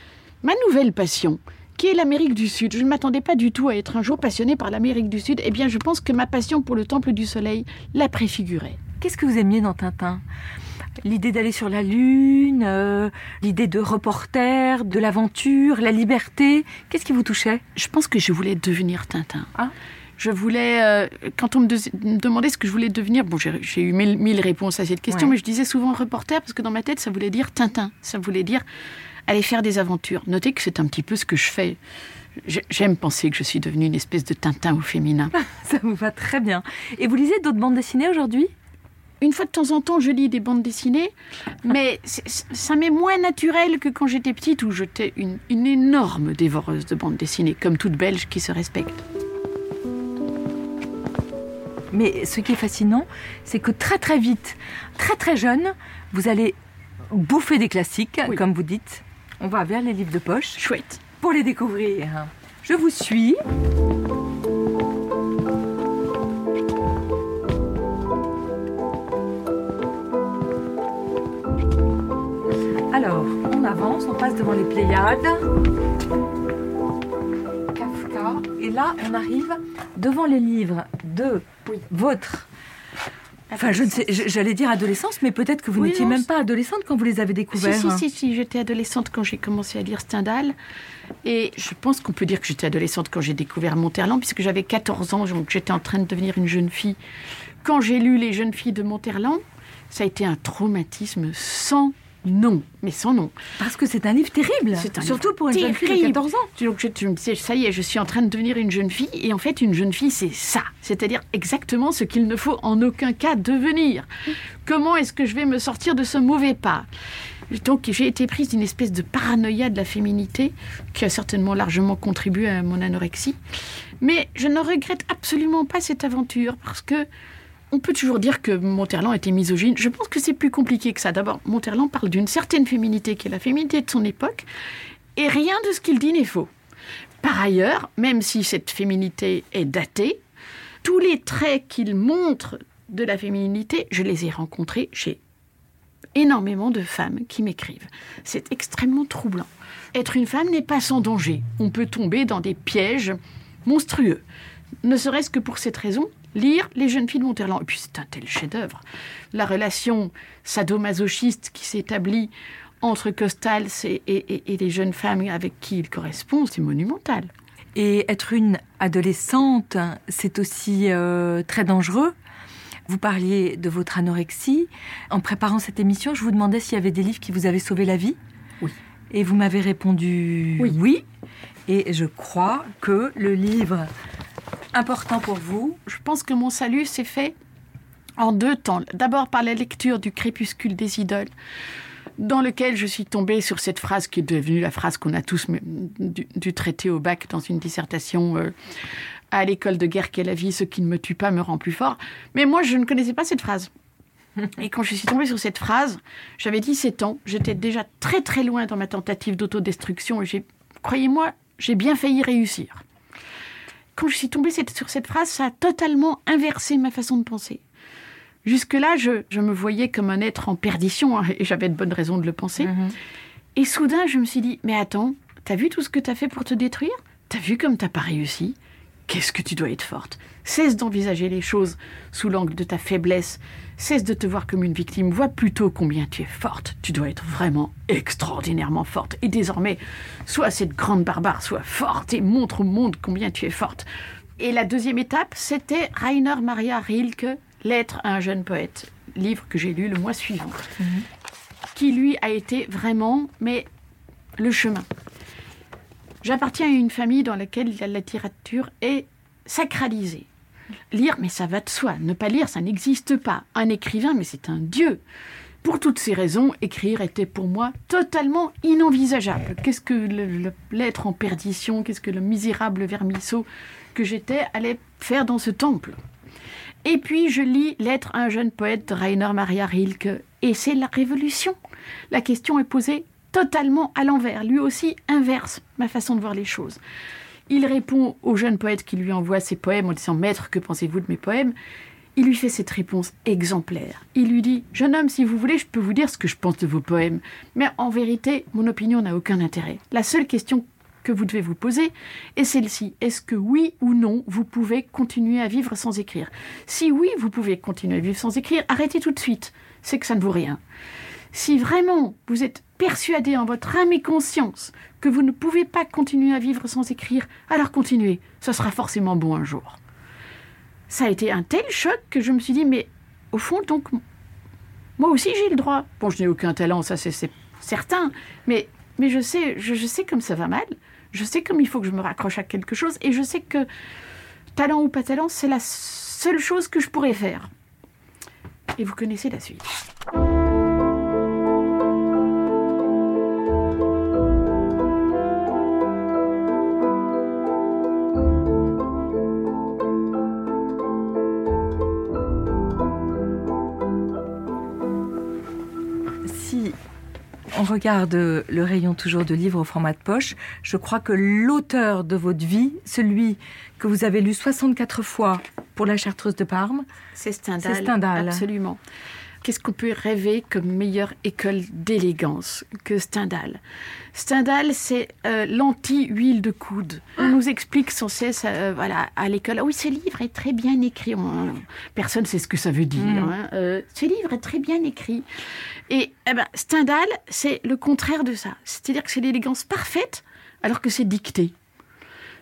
ma nouvelle passion, qui est l'Amérique du Sud. Je ne m'attendais pas du tout à être un jour passionné par l'Amérique du Sud. Eh bien, je pense que ma passion pour le temple du soleil l'a préfiguré. Qu'est-ce que vous aimiez dans Tintin? L'idée d'aller sur la Lune, euh, l'idée de reporter, de l'aventure, la liberté. Qu'est-ce qui vous touchait? Je pense que je voulais devenir Tintin. Ah. Je voulais, euh, quand on me, de- me demandait ce que je voulais devenir, bon, j'ai eu mille, mille réponses à cette question, Ouais. mais je disais souvent reporter parce que dans ma tête, ça voulait dire Tintin. Ça voulait dire aller faire des aventures. Notez que c'est un petit peu ce que je fais. J'ai- J'aime penser que je suis devenue une espèce de Tintin au féminin. Ça vous va très bien. Et vous lisez d'autres bandes dessinées aujourd'hui? Une fois de temps en temps, je lis des bandes dessinées, mais ça m'est moins naturel que quand j'étais petite où j'étais une, une énorme dévoreuse de bandes dessinées, comme toute Belge qui se respecte. Mais ce qui est fascinant, c'est que très très vite, très très jeune, vous allez bouffer des classiques, Oui. comme vous dites. On va vers les livres de poche Chouette. pour les découvrir. Je vous suis. Alors, on avance, on passe devant les Pléiades. Kafka. Et là, on arrive devant les livres de votre. Enfin, je ne sais, j'allais dire adolescence, mais peut-être que vous Oui, n'étiez même pas adolescente quand vous les avez découverts. Si, si, si, si, j'étais adolescente quand j'ai commencé à lire Stendhal. Et je pense qu'on peut dire que j'étais adolescente quand j'ai découvert Monterland, puisque j'avais 14 ans, donc j'étais en train de devenir une jeune fille. Quand j'ai lu Les jeunes filles de Monterland, ça a été un traumatisme sans nom, mais sans nom. Parce que c'est un livre terrible, un surtout livre pour une jeune fille de terrible. 14 ans. Donc je, je me disais, ça y est, je suis en train de devenir une jeune fille. Et en fait, une jeune fille, c'est ça. C'est-à-dire exactement ce qu'il ne faut en aucun cas devenir. Comment est-ce que je vais me sortir de ce mauvais pas? Donc j'ai été prise d'une espèce de paranoïa de la féminité qui a certainement largement contribué à mon anorexie. Mais je ne regrette absolument pas cette aventure parce que on peut toujours dire que Monterland était misogyne. Je pense que c'est plus compliqué que ça. D'abord, Monterland parle d'une certaine féminité qui est la féminité de son époque et rien de ce qu'il dit n'est faux. Par ailleurs, même si cette féminité est datée, tous les traits qu'il montre de la féminité, je les ai rencontrés chez énormément de femmes qui m'écrivent. C'est extrêmement troublant. Être une femme n'est pas sans danger. On peut tomber dans des pièges monstrueux. Ne serait-ce que pour cette raison, lire Les jeunes filles de Monterland. Et puis c'est un tel chef-d'œuvre. La relation sadomasochiste qui s'établit entre Costals et, et- et- et les jeunes femmes avec qui il correspond, c'est monumental. Et être une adolescente, c'est aussi euh, très dangereux. Vous parliez de votre anorexie. En préparant cette émission, je vous demandais s'il y avait des livres qui vous avaient sauvé la vie. Oui. Et vous m'avez répondu Oui. Et je crois que le livre important pour vous, Je pense que mon salut s'est fait en deux temps. D'abord par la lecture du Crépuscule des idoles, dans lequel je suis tombée sur cette phrase qui est devenue la phrase qu'on a tous dû, dû traiter au bac dans une dissertation euh, à l'école de guerre qu'est la vie, ce qui ne me tue pas me rend plus fort. Mais moi, je ne connaissais pas cette phrase. Et quand je suis tombée sur cette phrase, j'avais 17 ans, j'étais déjà très très loin dans ma tentative d'autodestruction et j'ai, croyez-moi, j'ai bien failli réussir. Quand je suis tombée sur cette phrase, ça a totalement inversé ma façon de penser. Jusque-là, je, je me voyais comme un être en perdition, hein, et j'avais de bonnes raisons de le penser. Et soudain, je me suis dit, mais attends, t'as vu tout ce que t'as fait pour te détruire? T'as vu comme t'as pas réussi? Qu'est-ce que tu dois être forte? Cesse d'envisager les choses sous l'angle de ta faiblesse. Cesse de te voir comme une victime. Vois plutôt combien tu es forte. Tu dois être vraiment extraordinairement forte. Et désormais, sois cette grande barbare, sois forte et montre au monde combien tu es forte. Et la deuxième étape, c'était Rainer Maria Rilke, Lettre à un jeune poète, livre que j'ai lu le mois suivant, qui lui a été vraiment, mais le chemin. J'appartiens à une famille dans laquelle la littérature est sacralisée. Lire, mais ça va de soi. Ne pas lire, ça n'existe pas. Un écrivain, mais c'est un dieu. Pour toutes ces raisons, écrire était pour moi totalement inenvisageable. Qu'est-ce que l'être en perdition, qu'est-ce que le misérable vermisseau que j'étais allait faire dans ce temple? Et puis je lis Lettre à un jeune poète de Rainer Maria Rilke, et c'est la révolution. La question est posée totalement à l'envers. Lui aussi inverse ma façon de voir les choses. Il répond au jeune poète qui lui envoie ses poèmes en disant Maître, que pensez-vous de mes poèmes? Il lui fait cette réponse exemplaire. Il lui dit Jeune homme, si vous voulez, je peux vous dire ce que je pense de vos poèmes. Mais en vérité, mon opinion n'a aucun intérêt. La seule question que vous devez vous poser est celle-ci. Est-ce que oui ou non, vous pouvez continuer à vivre sans écrire? Si oui, vous pouvez continuer à vivre sans écrire, arrêtez tout de suite. C'est que ça ne vaut rien. Si vraiment vous êtes persuadé en votre âme et conscience que vous ne pouvez pas continuer à vivre sans écrire, alors continuez. Ce sera forcément bon un jour. Ça a été un tel choc que je me suis dit, mais au fond, donc, moi aussi j'ai le droit. Bon, je n'ai aucun talent, ça c'est certain, mais, mais je, sais, je sais comme ça va mal, je sais comme il faut que je me raccroche à quelque chose, et je sais que talent ou pas talent, c'est la seule chose que je pourrais faire. Et vous connaissez la suite. Regarde le rayon toujours de livres au format de poche, je crois que l'auteur de votre vie, celui que vous avez lu 64 fois pour la Chartreuse de Parme, C'est Stendhal. C'est Stendhal. Absolument. Qu'est-ce qu'on peut rêver comme meilleure école d'élégance que Stendhal? Stendhal, c'est euh, l'anti-huile de coude. On nous explique sans cesse euh, voilà, à l'école, oui, ce livre est très bien écrit. personne ne sait ce que ça veut dire. Mm. hein. Euh, ce livre est très bien écrit. Et eh ben, Stendhal, c'est le contraire de ça. C'est-à-dire que c'est l'élégance parfaite alors que c'est dicté.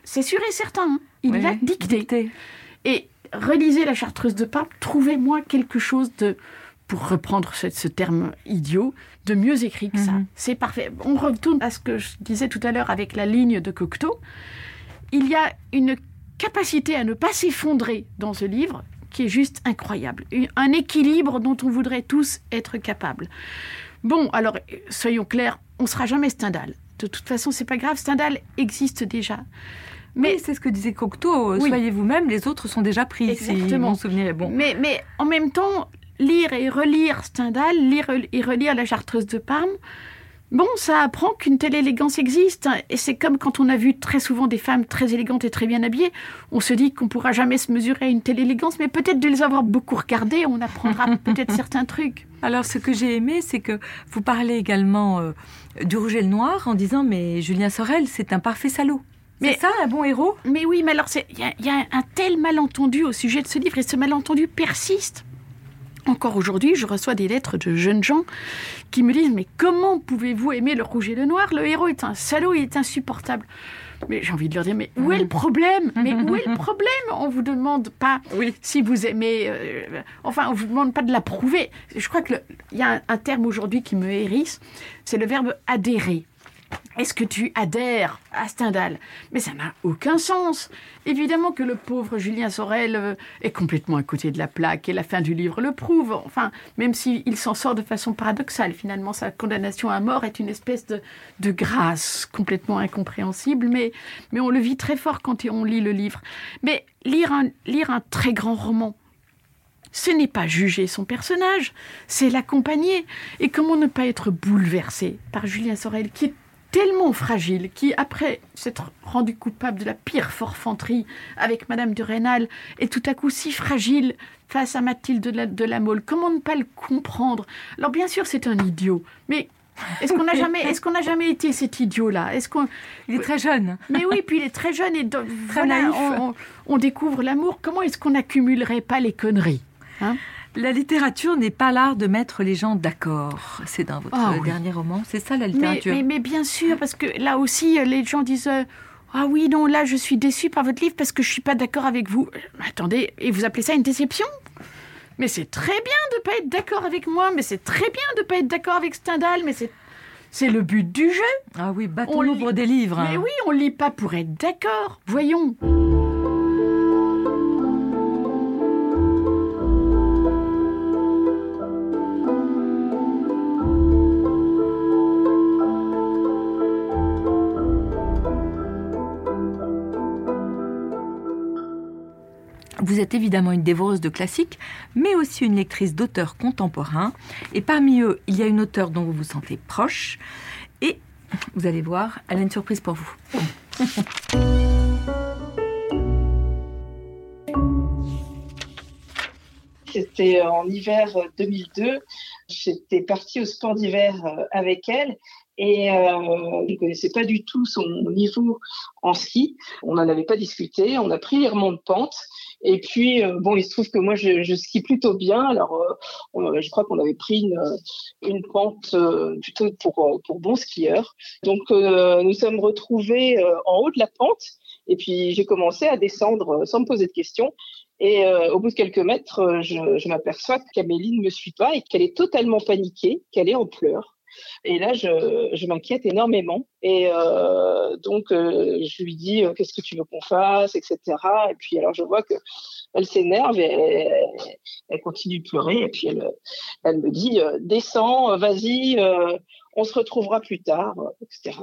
C'est sûr et certain. hein. Il Ouais, va dicter. dicté. Et relisez la chartreuse de pain, trouvez-moi quelque chose de, pour reprendre ce, ce terme idiot, de mieux écrit que ça. Mhm. C'est parfait. On retourne à ce que je disais tout à l'heure avec la ligne de Cocteau. Il y a une capacité à ne pas s'effondrer dans ce livre qui est juste incroyable. Un équilibre dont on voudrait tous être capables. Bon, alors, soyons clairs, on sera jamais Stendhal. De toute façon, c'est pas grave, Stendhal existe déjà. Mais c'est ce que disait Cocteau, Oui. soyez vous-même, les autres sont déjà pris, si Exactement. mon souvenir est bon. Mais, mais en même temps, lire et relire Stendhal, lire et relire La Chartreuse de Parme, bon, ça apprend qu'une telle élégance existe. Et c'est comme quand on a vu très souvent des femmes très élégantes et très bien habillées, on se dit qu'on pourra jamais se mesurer à une telle élégance, mais peut-être de les avoir beaucoup regardées, on apprendra peut-être certains trucs. Alors, ce que j'ai aimé, c'est que vous parlez également euh, du rouge et le noir en disant Mais Julien Sorel, c'est un parfait salaud. Mais- C'est ça, un bon héros? Mais oui, mais alors y, il y a un tel malentendu au sujet de ce livre et ce malentendu persiste. Encore aujourd'hui, je reçois des lettres de jeunes gens qui me disent Mais comment pouvez-vous aimer le rouge et le noir? Le héros est un salaud, il est insupportable. Mais j'ai envie de leur dire Mais où est le problème? Mais où est le problème? On vous demande pas si vous aimez. euh, enfin, on vous demande pas de l'approuver. Je crois qu'il y a un, un terme aujourd'hui qui me hérisse c'est le verbe adhérer. Est-ce que tu adhères à Stendhal? Mais ça n'a aucun sens. Évidemment que le pauvre Julien Sorel euh, est complètement à côté de la plaque et la fin du livre le prouve. Enfin, même s'il s'en sort de façon paradoxale, finalement, sa condamnation à mort est une espèce de, grâce complètement incompréhensible, mais, mais on le vit très fort quand on lit le livre. Mais lire un, lire un très grand roman, ce n'est pas juger son personnage, c'est l'accompagner. Et comment ne pas être bouleversé par Julien Sorel, qui est tellement fragile, qui, après s'être rendu coupable de la pire forfanterie avec Madame de Rênal, est tout à coup si fragile face à Mathilde de la, de la Mole. Comment ne pas le comprendre? Alors bien sûr, c'est un idiot, mais est-ce qu'on n'a jamais, est-ce qu'on n'a jamais été cet idiot-là? Est-ce qu'on Il est très jeune. mais oui, puis il est très jeune et donc, Très voilà, naïf. on découvre l'amour. Comment est-ce qu'on n'accumulerait pas les conneries hein? La littérature n'est pas l'art de mettre les gens d'accord. C'est dans votre Ah oui. dernier roman. C'est ça la littérature. mais, mais bien sûr, parce que là aussi, euh, les gens disent euh, Ah oui, non, là, je suis déçu par votre livre parce que je suis pas d'accord avec vous. Euh, Attendez, et vous appelez ça une déception? Mais c'est très bien de pas être d'accord avec moi, mais c'est très bien de pas être d'accord avec Stendhal, mais c'est. C'est le but du jeu. Ah oui, l'ombre lit- des livres. Mais oui, on lit pas pour être d'accord. Voyons. Évidemment une dévoreuse de classiques, mais aussi une lectrice d'auteurs contemporains. Et parmi eux, il y a une auteure dont vous vous sentez proche. Et vous allez voir, elle a une surprise pour vous. C'était en hiver 2002. J'étais partie au sport d'hiver euh, avec elle et euh, je ne connaissais pas du tout son niveau en ski. On n'en avait pas discuté. On a pris les de pente. Et puis, euh, bon, il se trouve que moi, je, je skie plutôt bien. Alors, euh, je crois qu'on avait pris une, une pente euh, plutôt pour, euh, pour bons skieurs. Donc, nous sommes retrouvés en haut de la pente. Et puis, j'ai commencé à descendre sans me poser de questions. Et euh, au bout de quelques mètres, je, je m'aperçois qu'Amélie ne me suit pas et qu'elle est totalement paniquée, qu'elle est en pleurs. Et là, je, m'inquiète énormément. Et euh, donc, euh, je lui dis euh, qu'est-ce que tu veux qu'on fasse, etc. Et puis, alors, je vois que elle s'énerve et elle, continue de pleurer. Et puis, elle, me dit descends, vas-y, on se retrouvera plus tard, etc.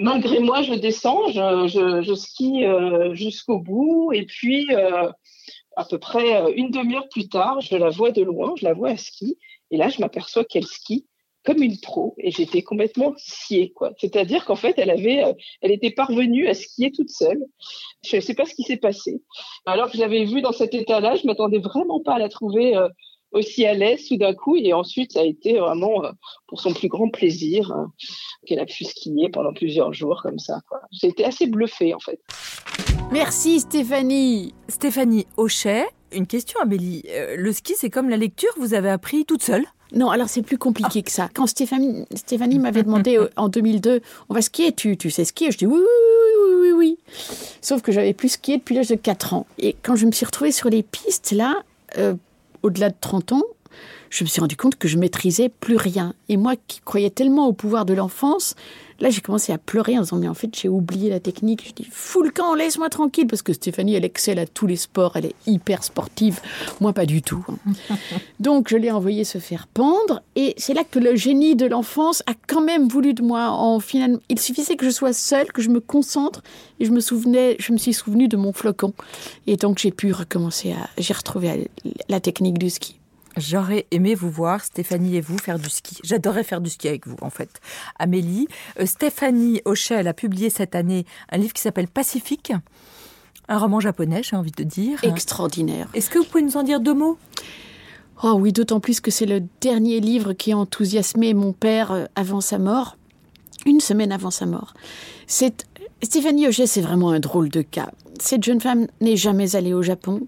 Malgré moi, je descends, je, je, skie jusqu'au bout. Et puis, à peu près une demi-heure plus tard, je la vois de loin, je la vois à ski, et là, je m'aperçois qu'elle skie comme une pro, et j'étais complètement sciée, quoi. C'est-à-dire qu'en fait, elle avait, euh, elle était parvenue à skier toute seule. Je ne sais pas ce qui s'est passé. Alors que je l'avais vue dans cet état-là, je m'attendais vraiment pas à la trouver euh, aussi à l'aise tout d'un coup. Et ensuite, ça a été vraiment euh, pour son plus grand plaisir qu'elle a pu skier pendant plusieurs jours comme ça. J'ai été assez bluffée en fait. Merci Stéphanie. Stéphanie Auchet, une question Amélie. Le ski, c'est comme la lecture, vous avez appris toute seule? Non, alors c'est plus compliqué que ça. Quand Stéphanie, m'avait demandé en 2002, on va skier, tu, tu sais skier? Je dis oui, oui, oui, oui, oui. Sauf que j'avais plus skié depuis l'âge de 4 ans. Et quand je me suis retrouvée sur les pistes, là, au-delà de 30 ans, je me suis rendu compte que je maîtrisais plus rien. Et moi qui croyais tellement au pouvoir de l'enfance, là j'ai commencé à pleurer en disant mais en fait j'ai oublié la technique. Je dis fous le camp, laisse-moi tranquille parce que Stéphanie elle excelle à tous les sports, elle est hyper sportive, moi pas du tout. Donc je l'ai envoyé se faire pendre et c'est là que le génie de l'enfance a quand même voulu de moi. En final, il suffisait que je sois seule, que je me concentre et je me souvenais, je me suis souvenu de mon flocon et donc j'ai pu recommencer à, j'ai retrouvé la technique du ski. J'aurais aimé vous voir, Stéphanie et vous, faire du ski. J'adorerais faire du ski avec vous, en fait. Amélie, euh, Stéphanie elle a publié cette année un livre qui s'appelle Pacifique, un roman japonais, j'ai envie de dire. Extraordinaire. Est-ce que vous pouvez nous en dire deux mots? Oh oui, d'autant plus que c'est le dernier livre qui a enthousiasmé mon père euh, avant sa mort, une semaine avant sa mort. C'est Stéphanie Auchet, c'est vraiment un drôle de cas. Cette jeune femme n'est jamais allée au Japon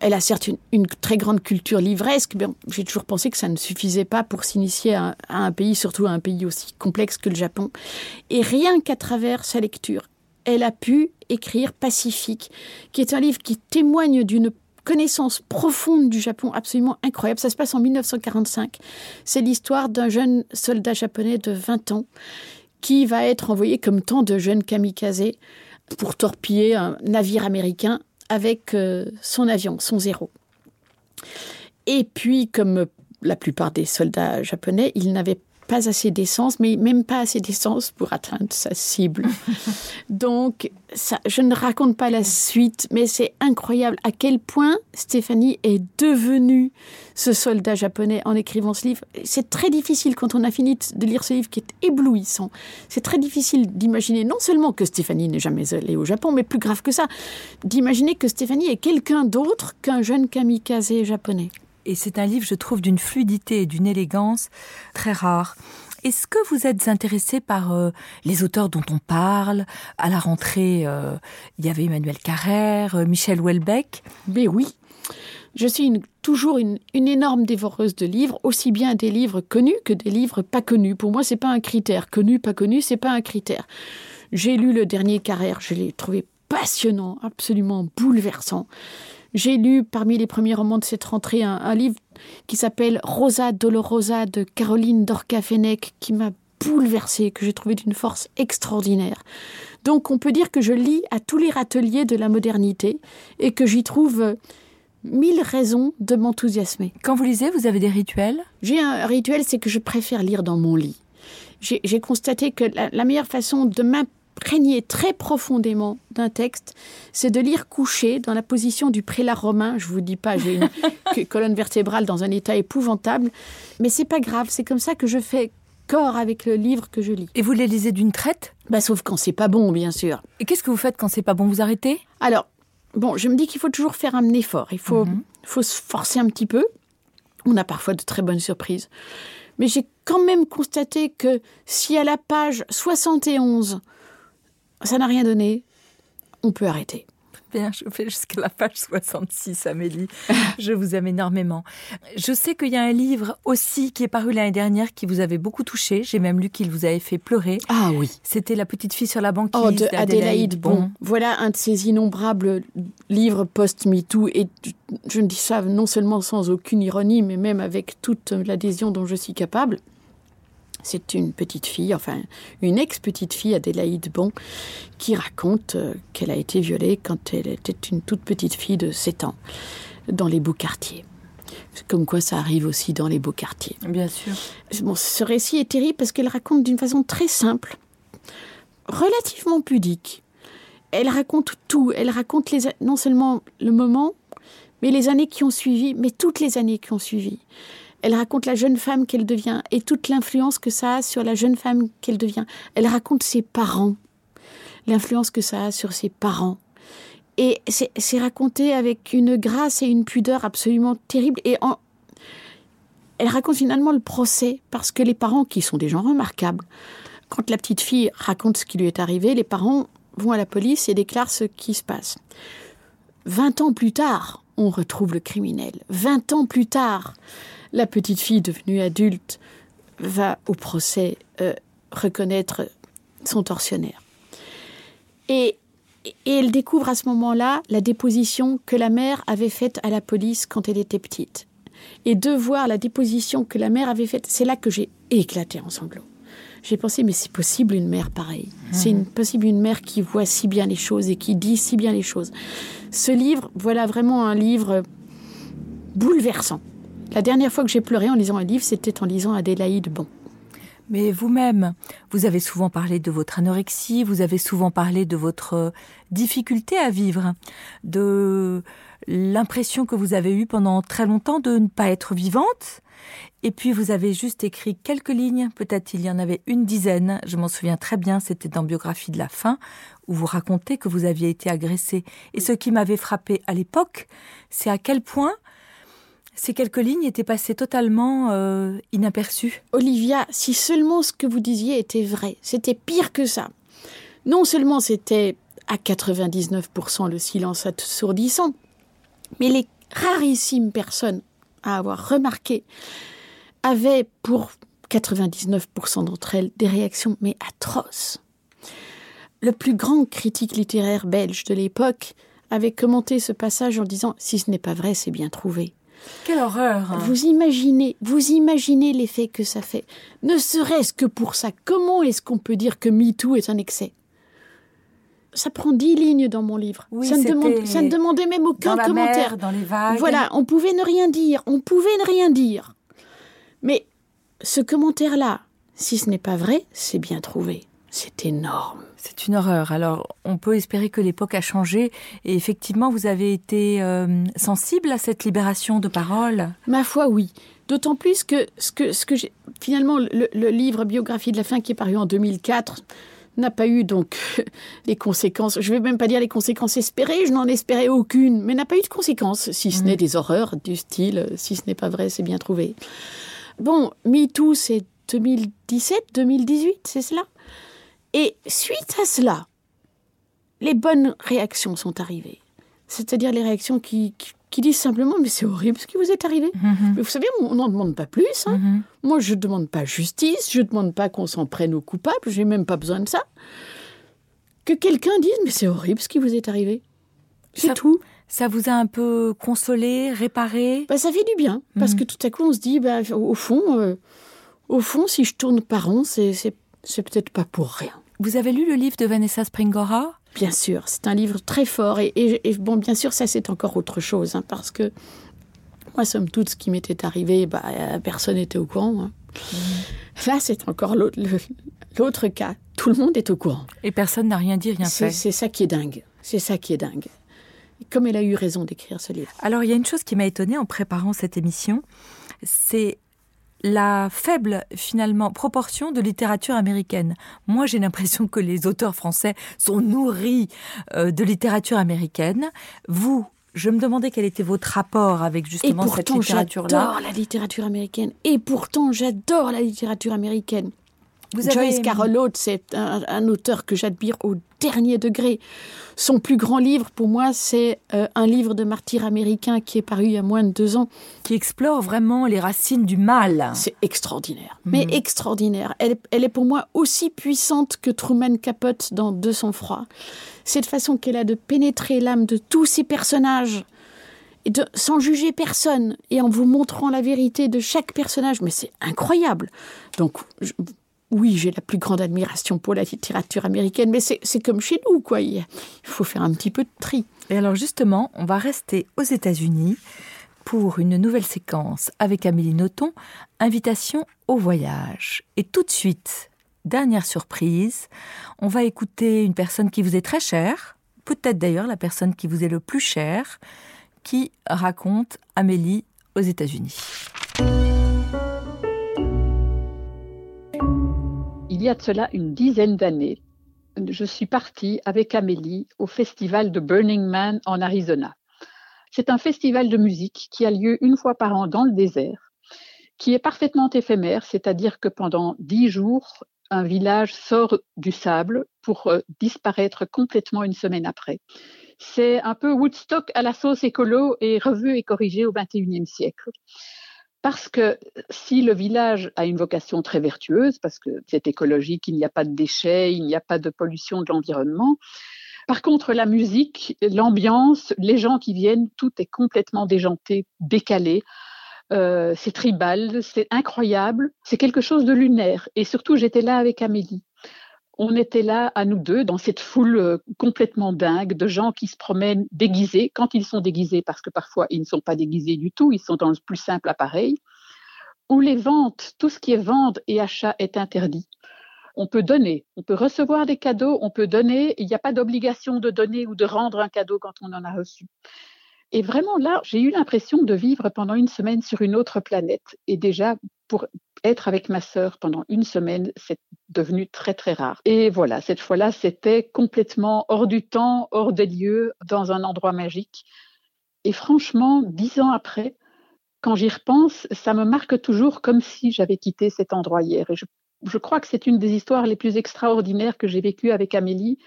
elle a certes une, très grande culture livresque, mais j'ai toujours pensé que ça ne suffisait pas pour s'initier à, un pays, surtout à un pays aussi complexe que le Japon. Et rien qu'à travers sa lecture, elle a pu écrire Pacifique, qui est un livre qui témoigne d'une connaissance profonde du Japon absolument incroyable. Ça se passe en 1945. C'est l'histoire d'un jeune soldat japonais de 20 ans qui va être envoyé comme tant de jeunes kamikazes pour torpiller un navire américain avec euh, son avion, son zéro. Et puis, comme la plupart des soldats japonais, il n'avait pas assez d'essence, mais même pas assez d'essence pour atteindre sa cible. Donc, ça, je ne raconte pas la suite, mais c'est incroyable à quel point Stéphanie est devenue ce soldat japonais en écrivant ce livre. C'est très difficile quand on a fini de lire ce livre qui est éblouissant. C'est très difficile d'imaginer non seulement que Stéphanie n'est jamais allée au Japon, mais plus grave que ça, d'imaginer que Stéphanie est quelqu'un d'autre qu'un jeune kamikaze japonais. Et c'est un livre, je trouve, d'une fluidité et d'une élégance très rare. Est-ce que vous êtes intéressé par euh, les auteurs dont on parle? À la rentrée, euh, il y avait Emmanuel Carrère, euh, Michel Houellebecq. Mais oui, je suis toujours une, énorme dévoreuse de livres, aussi bien des livres connus que des livres pas connus. Pour moi, c'est pas un critère. Connu, pas connu, c'est pas un critère. J'ai lu le dernier Carrère, je l'ai trouvé passionnant, absolument bouleversant. J'ai lu parmi les premiers romans de cette rentrée un, livre qui s'appelle Rosa Dolorosa de Caroline Dorca-Fenech qui m'a bouleversée, que j'ai trouvé d'une force extraordinaire. Donc on peut dire que je lis à tous les râteliers de la modernité et que j'y trouve mille raisons de m'enthousiasmer. Quand vous lisez, vous avez des rituels? J'ai un rituel, c'est que je préfère lire dans mon lit. J'ai constaté que la, meilleure façon de régner très profondément d'un texte, c'est de lire couché dans la position du prélat romain. Je vous dis pas, j'ai une colonne vertébrale dans un état épouvantable, mais c'est pas grave. C'est comme ça que je fais corps avec le livre que je lis. Et vous les lisez d'une traite? Bah sauf quand c'est pas bon, bien sûr. Et qu'est-ce que vous faites quand c'est pas bon? Vous arrêtez? Alors, bon, je me dis qu'il faut toujours faire un effort. Il faut, mhm. faut se forcer un petit peu. On a parfois de très bonnes surprises. Mais j'ai quand même constaté que si à la page 71, ça n'a rien donné, on peut arrêter. Bien, je fais jusqu'à la page 66, Amélie. je vous aime énormément. Je sais qu'il y a un livre aussi qui est paru l'année dernière qui vous avait beaucoup touché. J'ai même lu qu'il vous avait fait pleurer. Ah oui. C'était La petite fille sur la banquise oh, de Adélaïde bon. Voilà un de ces innombrables livres post-MeToo. Et je ne dis ça non seulement sans aucune ironie, mais même avec toute l'adhésion dont je suis capable. C'est une petite fille, enfin une ex-petite fille, Adélaïde Bon, qui raconte euh, qu'elle a été violée quand elle était une toute petite fille de 7 ans dans les beaux quartiers. Comme quoi ça arrive aussi dans les beaux quartiers. Bien sûr. Bon, ce récit est terrible parce qu'elle raconte d'une façon très simple, relativement pudique. Elle raconte tout. Elle raconte les, non seulement le moment, mais les années qui ont suivi, mais toutes les années qui ont suivi. Elle raconte la jeune femme qu'elle devient et toute l'influence que ça a sur la jeune femme qu'elle devient. Elle raconte ses parents, l'influence que ça a sur ses parents. Et c'est raconté avec une grâce et une pudeur absolument terrible. Et elle raconte finalement le procès parce que les parents, qui sont des gens remarquables, quand la petite fille raconte ce qui lui est arrivé, les parents vont à la police et déclarent ce qui se passe. Vingt ans plus tard, on retrouve le criminel. Vingt ans plus tard, la petite fille devenue adulte va au procès euh, reconnaître son tortionnaire. Et, elle découvre à ce moment-là la déposition que la mère avait faite à la police quand elle était petite. Et de voir la déposition que la mère avait faite, c'est là que j'ai éclaté en sanglots. J'ai pensé, mais c'est possible une mère pareille. C'est possible une mère qui voit si bien les choses et qui dit si bien les choses. Ce livre, voilà vraiment un livre bouleversant. La dernière fois que j'ai pleuré en lisant un livre, c'était en lisant Adélaïde Bon. Mais vous-même, vous avez souvent parlé de votre anorexie, vous avez souvent parlé de votre difficulté à vivre, de l'impression que vous avez eue pendant très longtemps de ne pas être vivante. Et puis vous avez juste écrit quelques lignes, peut-être il y en avait une dizaine, je m'en souviens très bien, c'était dans Biographie de la fin, où vous racontez que vous aviez été agressée. Et ce qui m'avait frappé à l'époque, c'est à quel point ces quelques lignes étaient passées totalement euh, inaperçues. Olivia, si seulement ce que vous disiez était vrai, c'était pire que ça. Non seulement c'était à 99% le silence assourdissant, mais les rarissimes personnes à avoir remarqué avaient pour 99% d'entre elles des réactions mais atroces. Le plus grand critique littéraire belge de l'époque avait commenté ce passage en disant si ce n'est pas vrai, c'est bien trouvé. Quelle horreur hein. Vous imaginez, vous imaginez l'effet que ça fait. Ne serait-ce que pour ça, comment est-ce qu'on peut dire que MeToo est un excès? Ça prend dix lignes dans mon livre. Oui, ça, ne c'était demande- ça ne demandait même aucun dans la commentaire. mer, dans les vagues. Voilà, on pouvait ne rien dire, on pouvait ne rien dire. Mais ce commentaire-là, si ce n'est pas vrai, c'est bien trouvé. C'est énorme. C'est une horreur. Alors, on peut espérer que l'époque a changé. Et effectivement, vous avez été euh, sensible à cette libération de parole? Ma foi, oui. D'autant plus que ce que, ce que j'ai. Finalement, le, le livre Biographie de la fin qui est paru en 2004 n'a pas eu donc les conséquences. Je vais même pas dire les conséquences espérées, je n'en espérais aucune, mais n'a pas eu de conséquences, si ce n'est des horreurs du style si ce n'est pas vrai, c'est bien trouvé. Bon, MeToo, c'est 2017, 2018, c'est cela? Et suite à cela, les bonnes réactions sont arrivées. C'est-à-dire les réactions qui, qui, qui disent simplement Mais c'est horrible ce qui vous est arrivé. Mais vous savez, on n'en demande pas plus. hein. Moi, je ne demande pas justice, je ne demande pas qu'on s'en prenne aux coupables, j'ai même pas besoin de ça. Que quelqu'un dise Mais c'est horrible ce qui vous est arrivé. C'est tout. Ça vous a un peu consolé, réparé? Bah, ça fait du bien, parce que tout à coup, on se dit bah, Au fond, euh, au fond, si je tourne pas rond, c'est peut-être pas pour rien. Vous avez lu le livre de Vanessa Springora? Bien sûr, c'est un livre très fort. Et, et- et bon, bien sûr, ça, c'est encore autre chose. hein, parce que moi, somme toute, ce qui m'était arrivé, bah, euh, personne n'était au courant. hein. Là, c'est encore l'autre cas. Tout le monde est au courant. Et personne n'a rien dit, rien fait. c'est ça qui est dingue. C'est ça qui est dingue. Comme elle a eu raison d'écrire ce livre. Alors, il y a une chose qui m'a étonnée en préparant cette émission, c'est la faible, finalement, proportion de littérature américaine. Moi, j'ai l'impression que les auteurs français sont nourris euh, de littérature américaine. Vous, je me demandais quel était votre rapport avec Et justement cette littérature-là. j'adore la littérature américaine. Et pourtant, j'adore la littérature américaine. Vous Joyce avez- Carol Oates, c'est un, un auteur que j'admire au dernier degré. Son plus grand livre, pour moi, c'est euh, un livre de martyr américain qui est paru il y a moins de deux ans. qui explore vraiment les racines du mal. C'est extraordinaire, mais extraordinaire. Elle, elle est pour moi aussi puissante que Truman Capote dans De sang-froid. Cette façon qu'elle a de pénétrer l'âme de tous ces personnages, et de, sans juger personne, et en vous montrant la vérité de chaque personnage, mais c'est incroyable. Donc, je- oui, j'ai la plus grande admiration pour la littérature américaine, mais c'est comme chez nous, quoi. Il faut faire un petit peu de tri. Et alors justement, on va rester aux États-Unis pour une nouvelle séquence avec Amélie Nothomb, invitation au voyage. Et tout de suite, dernière surprise, on va écouter une personne qui vous est très chère, peut-être d'ailleurs la personne qui vous est le plus chère, qui raconte Amélie aux États-Unis. Il y a de cela une dizaine d'années, je suis partie avec Amélie au festival de Burning Man en Arizona. C'est un festival de musique qui a lieu une fois par an dans le désert. qui est parfaitement éphémère, c'est-à-dire que pendant dix jours, un village sort du sable pour euh, disparaître complètement une semaine après. C'est un peu Woodstock à la sauce écolo et revu et corrigé au XXIe siècle. Parce que si le village a une vocation très vertueuse, parce que c'est écologique, il n'y a pas de déchets, il n'y a pas de pollution de l'environnement, par contre, la musique, l'ambiance, les gens qui viennent, tout est complètement déjanté, décalé. Euh, c'est tribal, c'est incroyable, c'est quelque chose de lunaire. Et surtout, j'étais là avec Amélie. On était là à nous deux dans cette foule euh, complètement dingue de gens qui se promènent déguisés, quand ils sont déguisés, parce que parfois ils ne sont pas déguisés du tout, ils sont dans le plus simple appareil, où les ventes, tout ce qui est vente et achat est interdit on peut donner, on peut recevoir des cadeaux, on peut donner, il n'y a pas d'obligation de donner ou de rendre un cadeau quand on en a reçu. Et vraiment là, j'ai eu l'impression de vivre pendant une semaine sur une autre planète. Et déjà, pour être avec ma sœur pendant une semaine, c'est devenu très très rare. Et voilà, cette fois-là, c'était complètement hors du temps, hors des lieux, dans un endroit magique. Et franchement, dix ans après, quand j'y repense, ça me marque toujours comme si j'avais quitté cet endroit hier. Et je crois que c'est une des histoires les plus extraordinaires que j'ai vécues avec Amélie.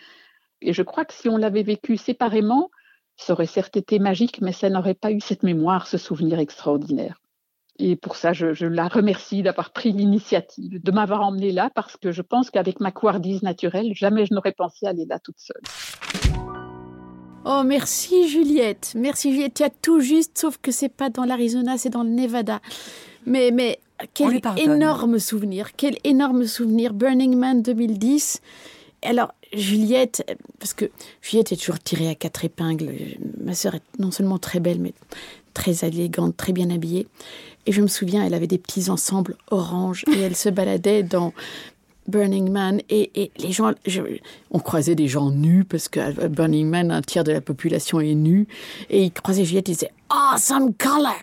Et je crois que si on l'avait vécu séparément, ça aurait certes été magique, mais ça n'aurait pas eu cette mémoire, ce souvenir extraordinaire. Et pour ça, je, la remercie d'avoir pris l'initiative, de m'avoir emmenée là, parce que je pense qu'avec ma couardise naturelle, jamais je n'aurais pensé aller là toute seule. Oh, merci Juliette. Merci Juliette. Tu as tout juste, sauf que c'est pas dans l'Arizona, c'est dans le Nevada. Mais, mais quel énorme souvenir, quel énorme souvenir. Burning Man 2010. Alors, Juliette, parce que Juliette est toujours tirée à quatre épingles. Ma sœur est non seulement très belle, mais très élégante, très bien habillée. Et je me souviens, elle avait des petits ensembles orange et elle se baladait dans Burning Man et, les gens, on croisait des gens nus parce qu'à Burning Man, un tiers de la population est nu et ils croisaient Juliette, ils disaient Awesome color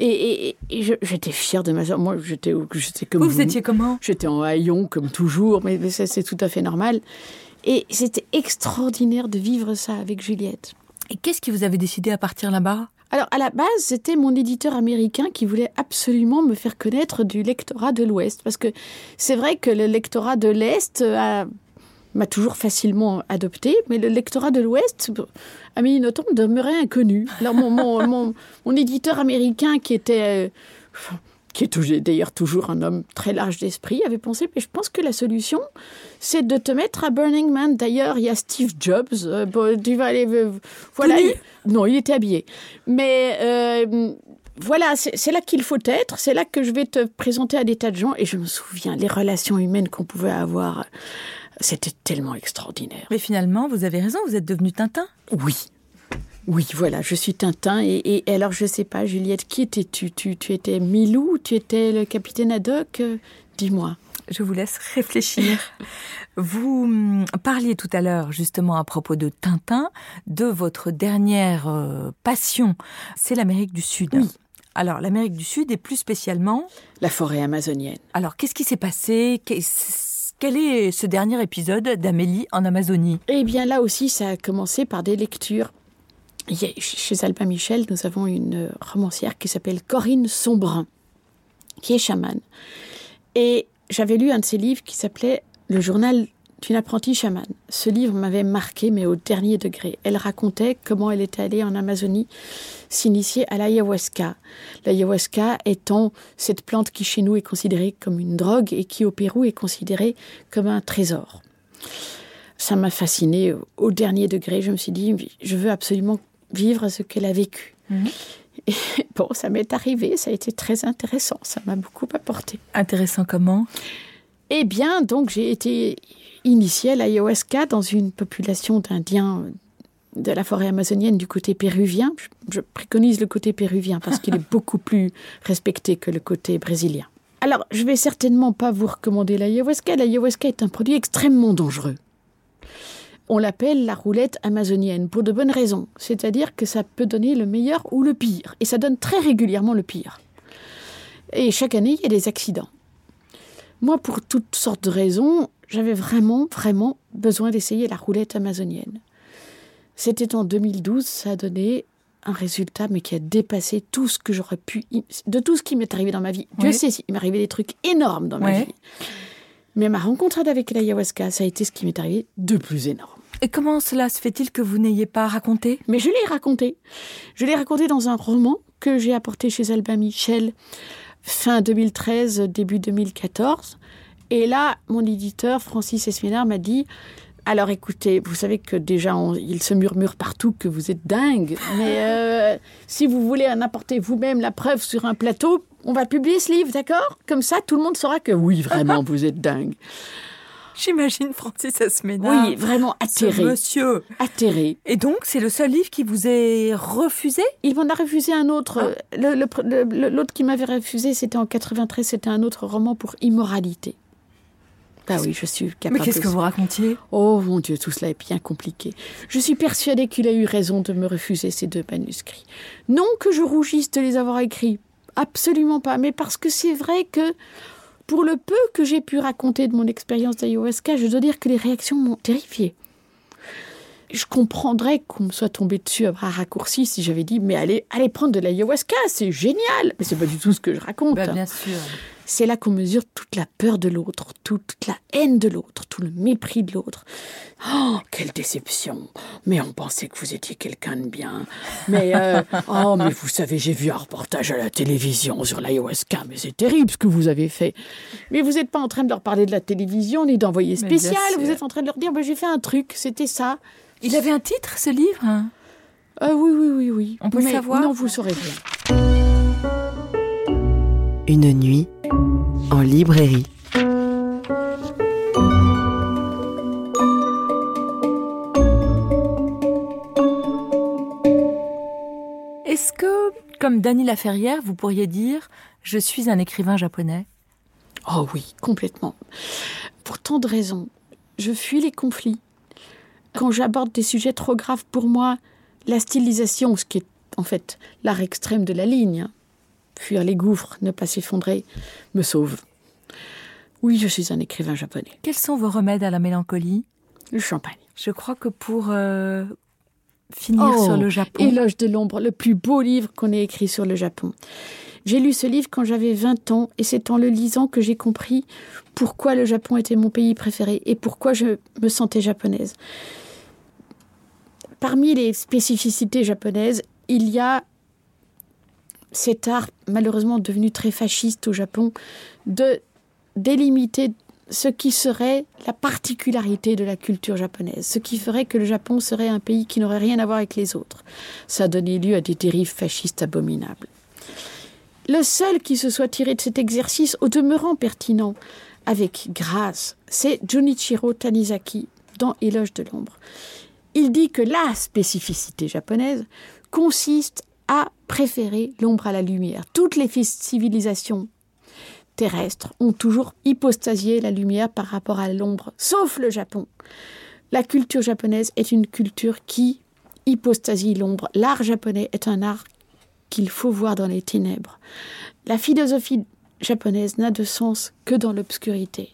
Et, j'étais fière de ma soeur. Moi, j'étais, j'étais comme vous. Vous étiez comment? J'étais en haillon comme toujours, mais, mais ça c'est tout à fait normal. Et c'était extraordinaire de vivre ça avec Juliette. Et qu'est-ce qui vous avait décidé à partir là-bas? Alors, à la base, c'était mon éditeur américain qui voulait absolument me faire connaître du lectorat de l'Ouest. Parce que c'est vrai que le lectorat de l'Est m'a toujours facilement adopté, mais le lectorat de l'Ouest, Amélie Nothomb demeurait inconnu. Alors, mon, éditeur américain, qui était. Euh, qui est d'ailleurs toujours un homme très large d'esprit, avait pensé, mais je pense que la solution, c'est de te mettre à Burning Man. D'ailleurs, il y a Steve Jobs. Euh, tu vas aller, euh, voilà. non, il était habillé. Mais euh, voilà, c'est là qu'il faut être. C'est là que je vais te présenter à des tas de gens. Et je me souviens, les relations humaines qu'on pouvait avoir, c'était tellement extraordinaire. Mais finalement, vous avez raison, vous êtes devenu Tintin. Oui, oui, voilà, je suis Tintin. Et, alors, je ne sais pas, Juliette, qui étais-tu? Tu, tu étais Milou Tu étais le capitaine Haddock? Dis-moi. Je vous laisse réfléchir. vous hum, parliez tout à l'heure, justement, à propos de Tintin, de votre dernière euh, passion. C'est l'Amérique du Sud. Oui. Alors, l'Amérique du Sud et plus spécialement? La forêt amazonienne. Alors, qu'est-ce qui s'est passé? Quel est ce dernier épisode d'Amélie en Amazonie? Eh bien, là aussi, ça a commencé par des lectures chez Albin Michel, nous avons une romancière qui s'appelle Corinne Sombrin, qui est chamane. Et j'avais lu un de ses livres qui s'appelait Le journal d'une apprentie chamane. Ce livre m'avait marqué, mais au dernier degré. Elle racontait comment elle était allée en Amazonie s'initier à l'ayahuasca. L'ayahuasca étant cette plante qui chez nous est considérée comme une drogue et qui au Pérou est considérée comme un trésor. Ça m'a fascinée au dernier degré. Je me suis dit, je veux absolument vivre ce qu'elle a vécu. Mhm. Et bon, ça m'est arrivé, ça a été très intéressant, ça m'a beaucoup apporté. Intéressant comment? Eh bien, donc j'ai été initiée à l'ayahuasca dans une population d'Indiens de la forêt amazonienne du côté péruvien. Je, préconise le côté péruvien parce qu'il est beaucoup plus respecté que le côté brésilien. Alors, je vais certainement pas vous recommander l'ayahuasca. L'ayahuasca est un produit extrêmement dangereux on l'appelle la roulette amazonienne pour de bonnes raisons. C'est-à-dire que ça peut donner le meilleur ou le pire. Et ça donne très régulièrement le pire. Et chaque année, il y a des accidents. Moi, pour toutes sortes de raisons, j'avais vraiment, vraiment besoin d'essayer la roulette amazonienne. C'était en 2012, ça a donné un résultat, mais qui a dépassé tout ce que j'aurais pu, de tout ce qui m'est arrivé dans ma vie. Dieu sait, il m'est arrivé des trucs énormes dans ma vie. Mais ma rencontre avec l'ayahuasca, ça a été ce qui m'est arrivé de plus énorme. Et comment cela se fait-il que vous n'ayez pas raconté? Mais je l'ai raconté. Je l'ai raconté dans un roman que j'ai apporté chez Albin Michel fin 2013, début 2014. Et là, mon éditeur, Francis Esménard, m'a dit Alors écoutez, vous savez que déjà, on- il se murmure partout que vous êtes dingue, mais euh, si vous voulez en apporter vous-même la preuve sur un plateau, on va publier ce livre, d'accord? Comme ça, tout le monde saura que oui, vraiment, vous êtes dingue. J'imagine Francis Asménard. Oui, vraiment atterré. monsieur. Atterré. Et donc, c'est le seul livre qui vous est refusé? Il m'en a refusé un autre. Le le- le- L'autre qui m'avait refusé, c'était en 93, c'était un autre roman pour immoralité. Ah oui, je suis capable. Mais qu'est-ce que vous racontiez? Oh mon Dieu, tout cela est bien compliqué. Je suis persuadée qu'il a eu raison de me refuser ces deux manuscrits. Non que je rougisse de les avoir écrits, absolument pas, mais parce que c'est vrai que pour le peu que j'ai pu raconter de mon expérience d'ayahuasca, je dois dire que les réactions m'ont terrifiée. Je comprendrais qu'on me soit tombé dessus à bras raccourcis si j'avais dit mais allez, allez prendre de l'ayahuasca, c'est génial. Mais c'est pas du tout ce que je raconte. Bah, Bien sûr. C'est là qu'on mesure toute la peur de l'autre, tout- toute la haine de l'autre, tout le mépris de l'autre. Oh, quelle déception Mais on pensait que vous étiez quelqu'un de bien. Mais, euh, oh, mais vous savez, j'ai vu un reportage à la télévision sur l'ayahuasca, mais c'est terrible ce que vous avez fait. Mais vous n'êtes pas en train de leur parler de la télévision, ni d'envoyer spécial, vous êtes en train de leur dire, bah, j'ai fait un truc, c'était ça. Il avait un titre, ce livre hein? Euh, oui, oui, oui, oui. On peut le savoir? Non, vous saurez bien. Une nuit en librairie. Est-ce que, comme Dany Laferrière, vous pourriez dire Je suis un écrivain japonais? Oh oui, complètement. Pour tant de raisons. Je fuis les conflits. Quand j'aborde des sujets trop graves pour moi, la stylisation, ce qui est en fait l'art extrême de la ligne, hein, fuir les gouffres, ne pas s'effondrer, me sauve. Oui, je suis un écrivain japonais. Quels sont vos remèdes à la mélancolie? Le champagne. Je crois que pour euh, finir Oh, sur le Japon. Éloge de l'ombre, le plus beau livre qu'on ait écrit sur le Japon. J'ai lu ce livre quand j'avais 20 ans et c'est en le lisant que j'ai compris pourquoi le Japon était mon pays préféré et pourquoi je me sentais japonaise. Parmi les spécificités japonaises, il y a cet art malheureusement devenu très fasciste au Japon de délimiter ce qui serait la particularité de la culture japonaise, ce qui ferait que le Japon serait un pays qui n'aurait rien à voir avec les autres. Ça a donné lieu à des dérives fascistes abominables. Le seul qui se soit tiré de cet exercice, au demeurant pertinent, avec grâce, c'est Junichiro Tanizaki dans Éloge de l'ombre. Il dit que la spécificité japonaise consiste à préférer l'ombre à la lumière. Toutes les civilisations terrestres ont toujours hypostasié la lumière par rapport à l'ombre, sauf le Japon. La culture japonaise est une culture qui hypostasie l'ombre. L'art japonais est un art qu'il faut voir dans les ténèbres. La philosophie japonaise n'a de sens que dans l'obscurité.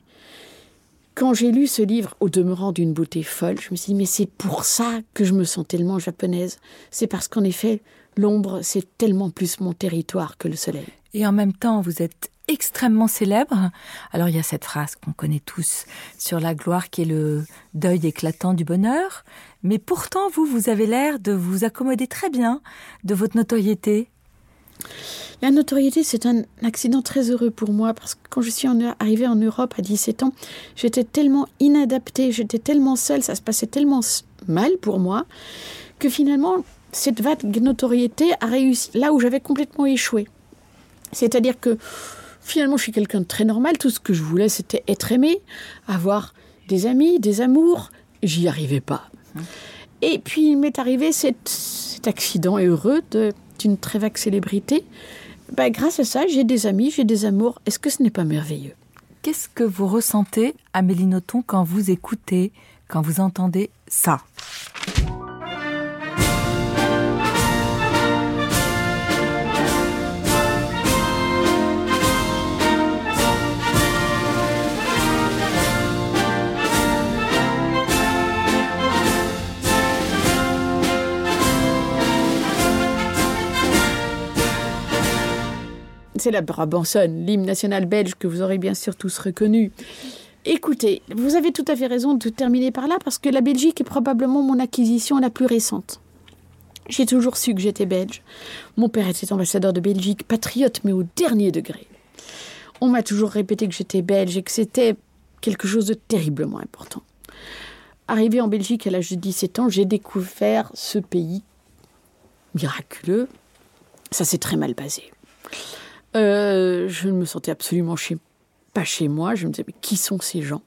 Quand j'ai lu ce livre, au demeurant d'une beauté folle, je me suis dit, mais c'est pour ça que je me sens tellement japonaise. C'est parce qu'en effet, l'ombre, c'est tellement plus mon territoire que le soleil. Et en même temps, vous êtes extrêmement célèbre. Alors il y a cette phrase qu'on connaît tous sur la gloire qui est le deuil éclatant du bonheur. Mais pourtant, vous, vous avez l'air de vous accommoder très bien de votre notoriété. La notoriété, c'est un accident très heureux pour moi parce que quand je suis en- arrivée en Europe à 17 ans, j'étais tellement inadaptée, j'étais tellement seule, ça se passait tellement mal pour moi que finalement, cette vague notoriété a réussi là où j'avais complètement échoué. C'est-à-dire que finalement, je suis quelqu'un de très normal. Tout ce que je voulais, c'était être aimé, avoir des amis, des amours. J'y arrivais pas. Et puis, il m'est arrivé cet, cet accident heureux d'une très vague célébrité. Ben, grâce à ça, j'ai des amis, j'ai des amours. Est-ce que ce n'est pas merveilleux? Qu'est-ce que vous ressentez, Amélie Nothomb, quand vous écoutez, quand vous entendez ça? C'est la Brabançonne, l'hymne national belge que vous aurez bien sûr tous reconnu. Écoutez, vous avez tout à fait raison de terminer par là parce que la Belgique est probablement mon acquisition la plus récente. J'ai toujours su que j'étais belge. Mon père était ambassadeur de Belgique, patriote, mais au dernier degré. On m'a toujours répété que j'étais belge et que c'était quelque chose de terriblement important. Arrivé en Belgique à l'âge de 17 ans, j'ai découvert ce pays miraculeux. Ça s'est très mal passé. Euh, je ne me sentais absolument pas chez moi. Je me disais, mais qui sont ces gens?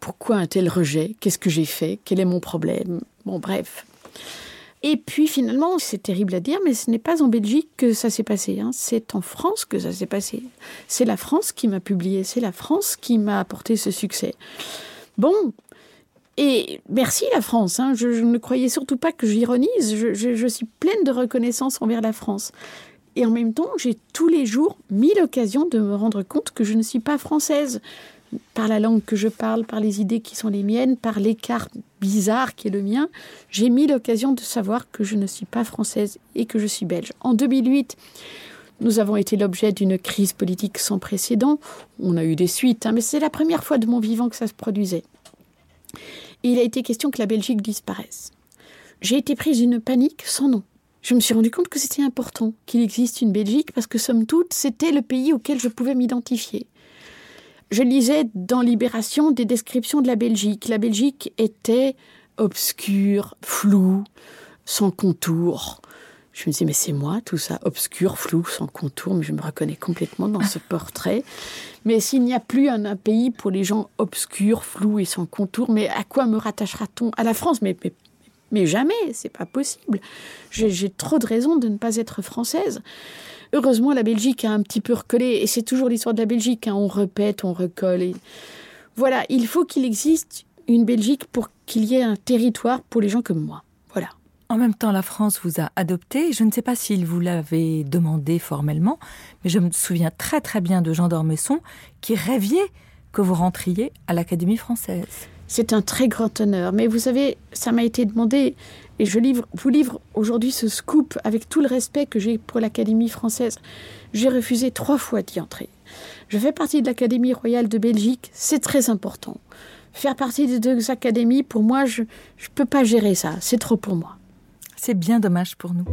Pourquoi un tel rejet? Qu'est-ce que j'ai fait? Quel est mon problème? Bon, bref. Et puis finalement, c'est terrible à dire, mais ce n'est pas en Belgique que ça s'est passé. Hein. C'est en France que ça s'est passé. C'est la France qui m'a publié. C'est la France qui m'a apporté ce succès. Bon, et merci la France. Hein. Je, ne croyais surtout pas que j'ironise. je, suis pleine de reconnaissance envers la France. Et en même temps, j'ai tous les jours mis l'occasion de me rendre compte que je ne suis pas française par la langue que je parle, par les idées qui sont les miennes, par l'écart bizarre qui est le mien, j'ai mis l'occasion de savoir que je ne suis pas française et que je suis belge. En 2008, nous avons été l'objet d'une crise politique sans précédent. On a eu des suites, hein, mais c'est la première fois de mon vivant que ça se produisait. il a été question que la Belgique disparaisse. J'ai été prise d'une panique sans nom. Je me suis rendu compte que c'était important qu'il existe une Belgique parce que, somme toute, c'était le pays auquel je pouvais m'identifier je lisais dans Libération des descriptions de la Belgique. La Belgique était obscure, floue, sans contour. Je me disais, mais c'est moi, tout ça, obscur, flou, sans contour, mais je me reconnais complètement dans ce portrait. Mais s'il n'y a plus un, pays pour les gens obscurs, flous et sans contour, mais à quoi me rattachera-t-on À la France? Mais, mais, mais jamais, c'est pas possible. J'ai trop de raisons de ne pas être française. Heureusement, la Belgique a un petit peu recollé, et c'est toujours l'histoire de la Belgique, hein. on répète, on recolle. Voilà, il faut qu'il existe une Belgique pour qu'il y ait un territoire pour les gens comme moi. Voilà. En même temps, la France vous a adopté. Je ne sais pas s'il vous l'avait demandé formellement, mais je me souviens très très bien de Jean d'Ormesson qui rêviait que vous rentriez à l'Académie française. C'est un très grand honneur, mais vous savez, ça m'a été demandé et je vous livre aujourd'hui ce scoop avec tout le respect que j'ai pour l'Académie française. J'ai refusé trois fois d'y entrer. Je fais partie de l'Académie royale de Belgique, c'est très important. Faire partie des deux académies, pour moi, je ne peux pas gérer ça, c'est trop pour moi. C'est bien dommage pour nous.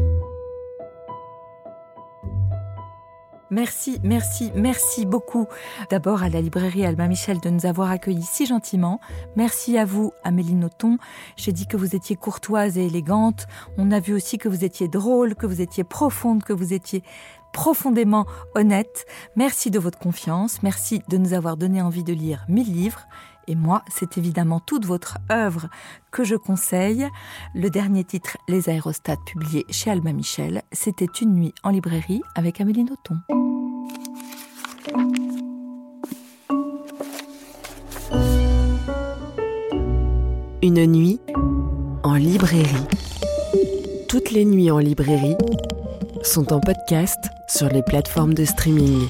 Merci, merci, merci beaucoup d'abord à la librairie Albin Michel de nous avoir accueillis si gentiment. Merci à vous, Amélie Nothomb. J'ai dit que vous étiez courtoise et élégante. On a vu aussi que vous étiez drôle, que vous étiez profonde, que vous étiez profondément honnête. Merci de votre confiance. Merci de nous avoir donné envie de lire mille livres. Et moi, c'est évidemment toute votre œuvre que je conseille. Le dernier titre, Les aérostats, publié chez Alma Michel, c'était Une nuit en librairie avec Amélie Nothomb. Une nuit en librairie. Toutes les nuits en librairie sont en podcast sur les plateformes de streaming.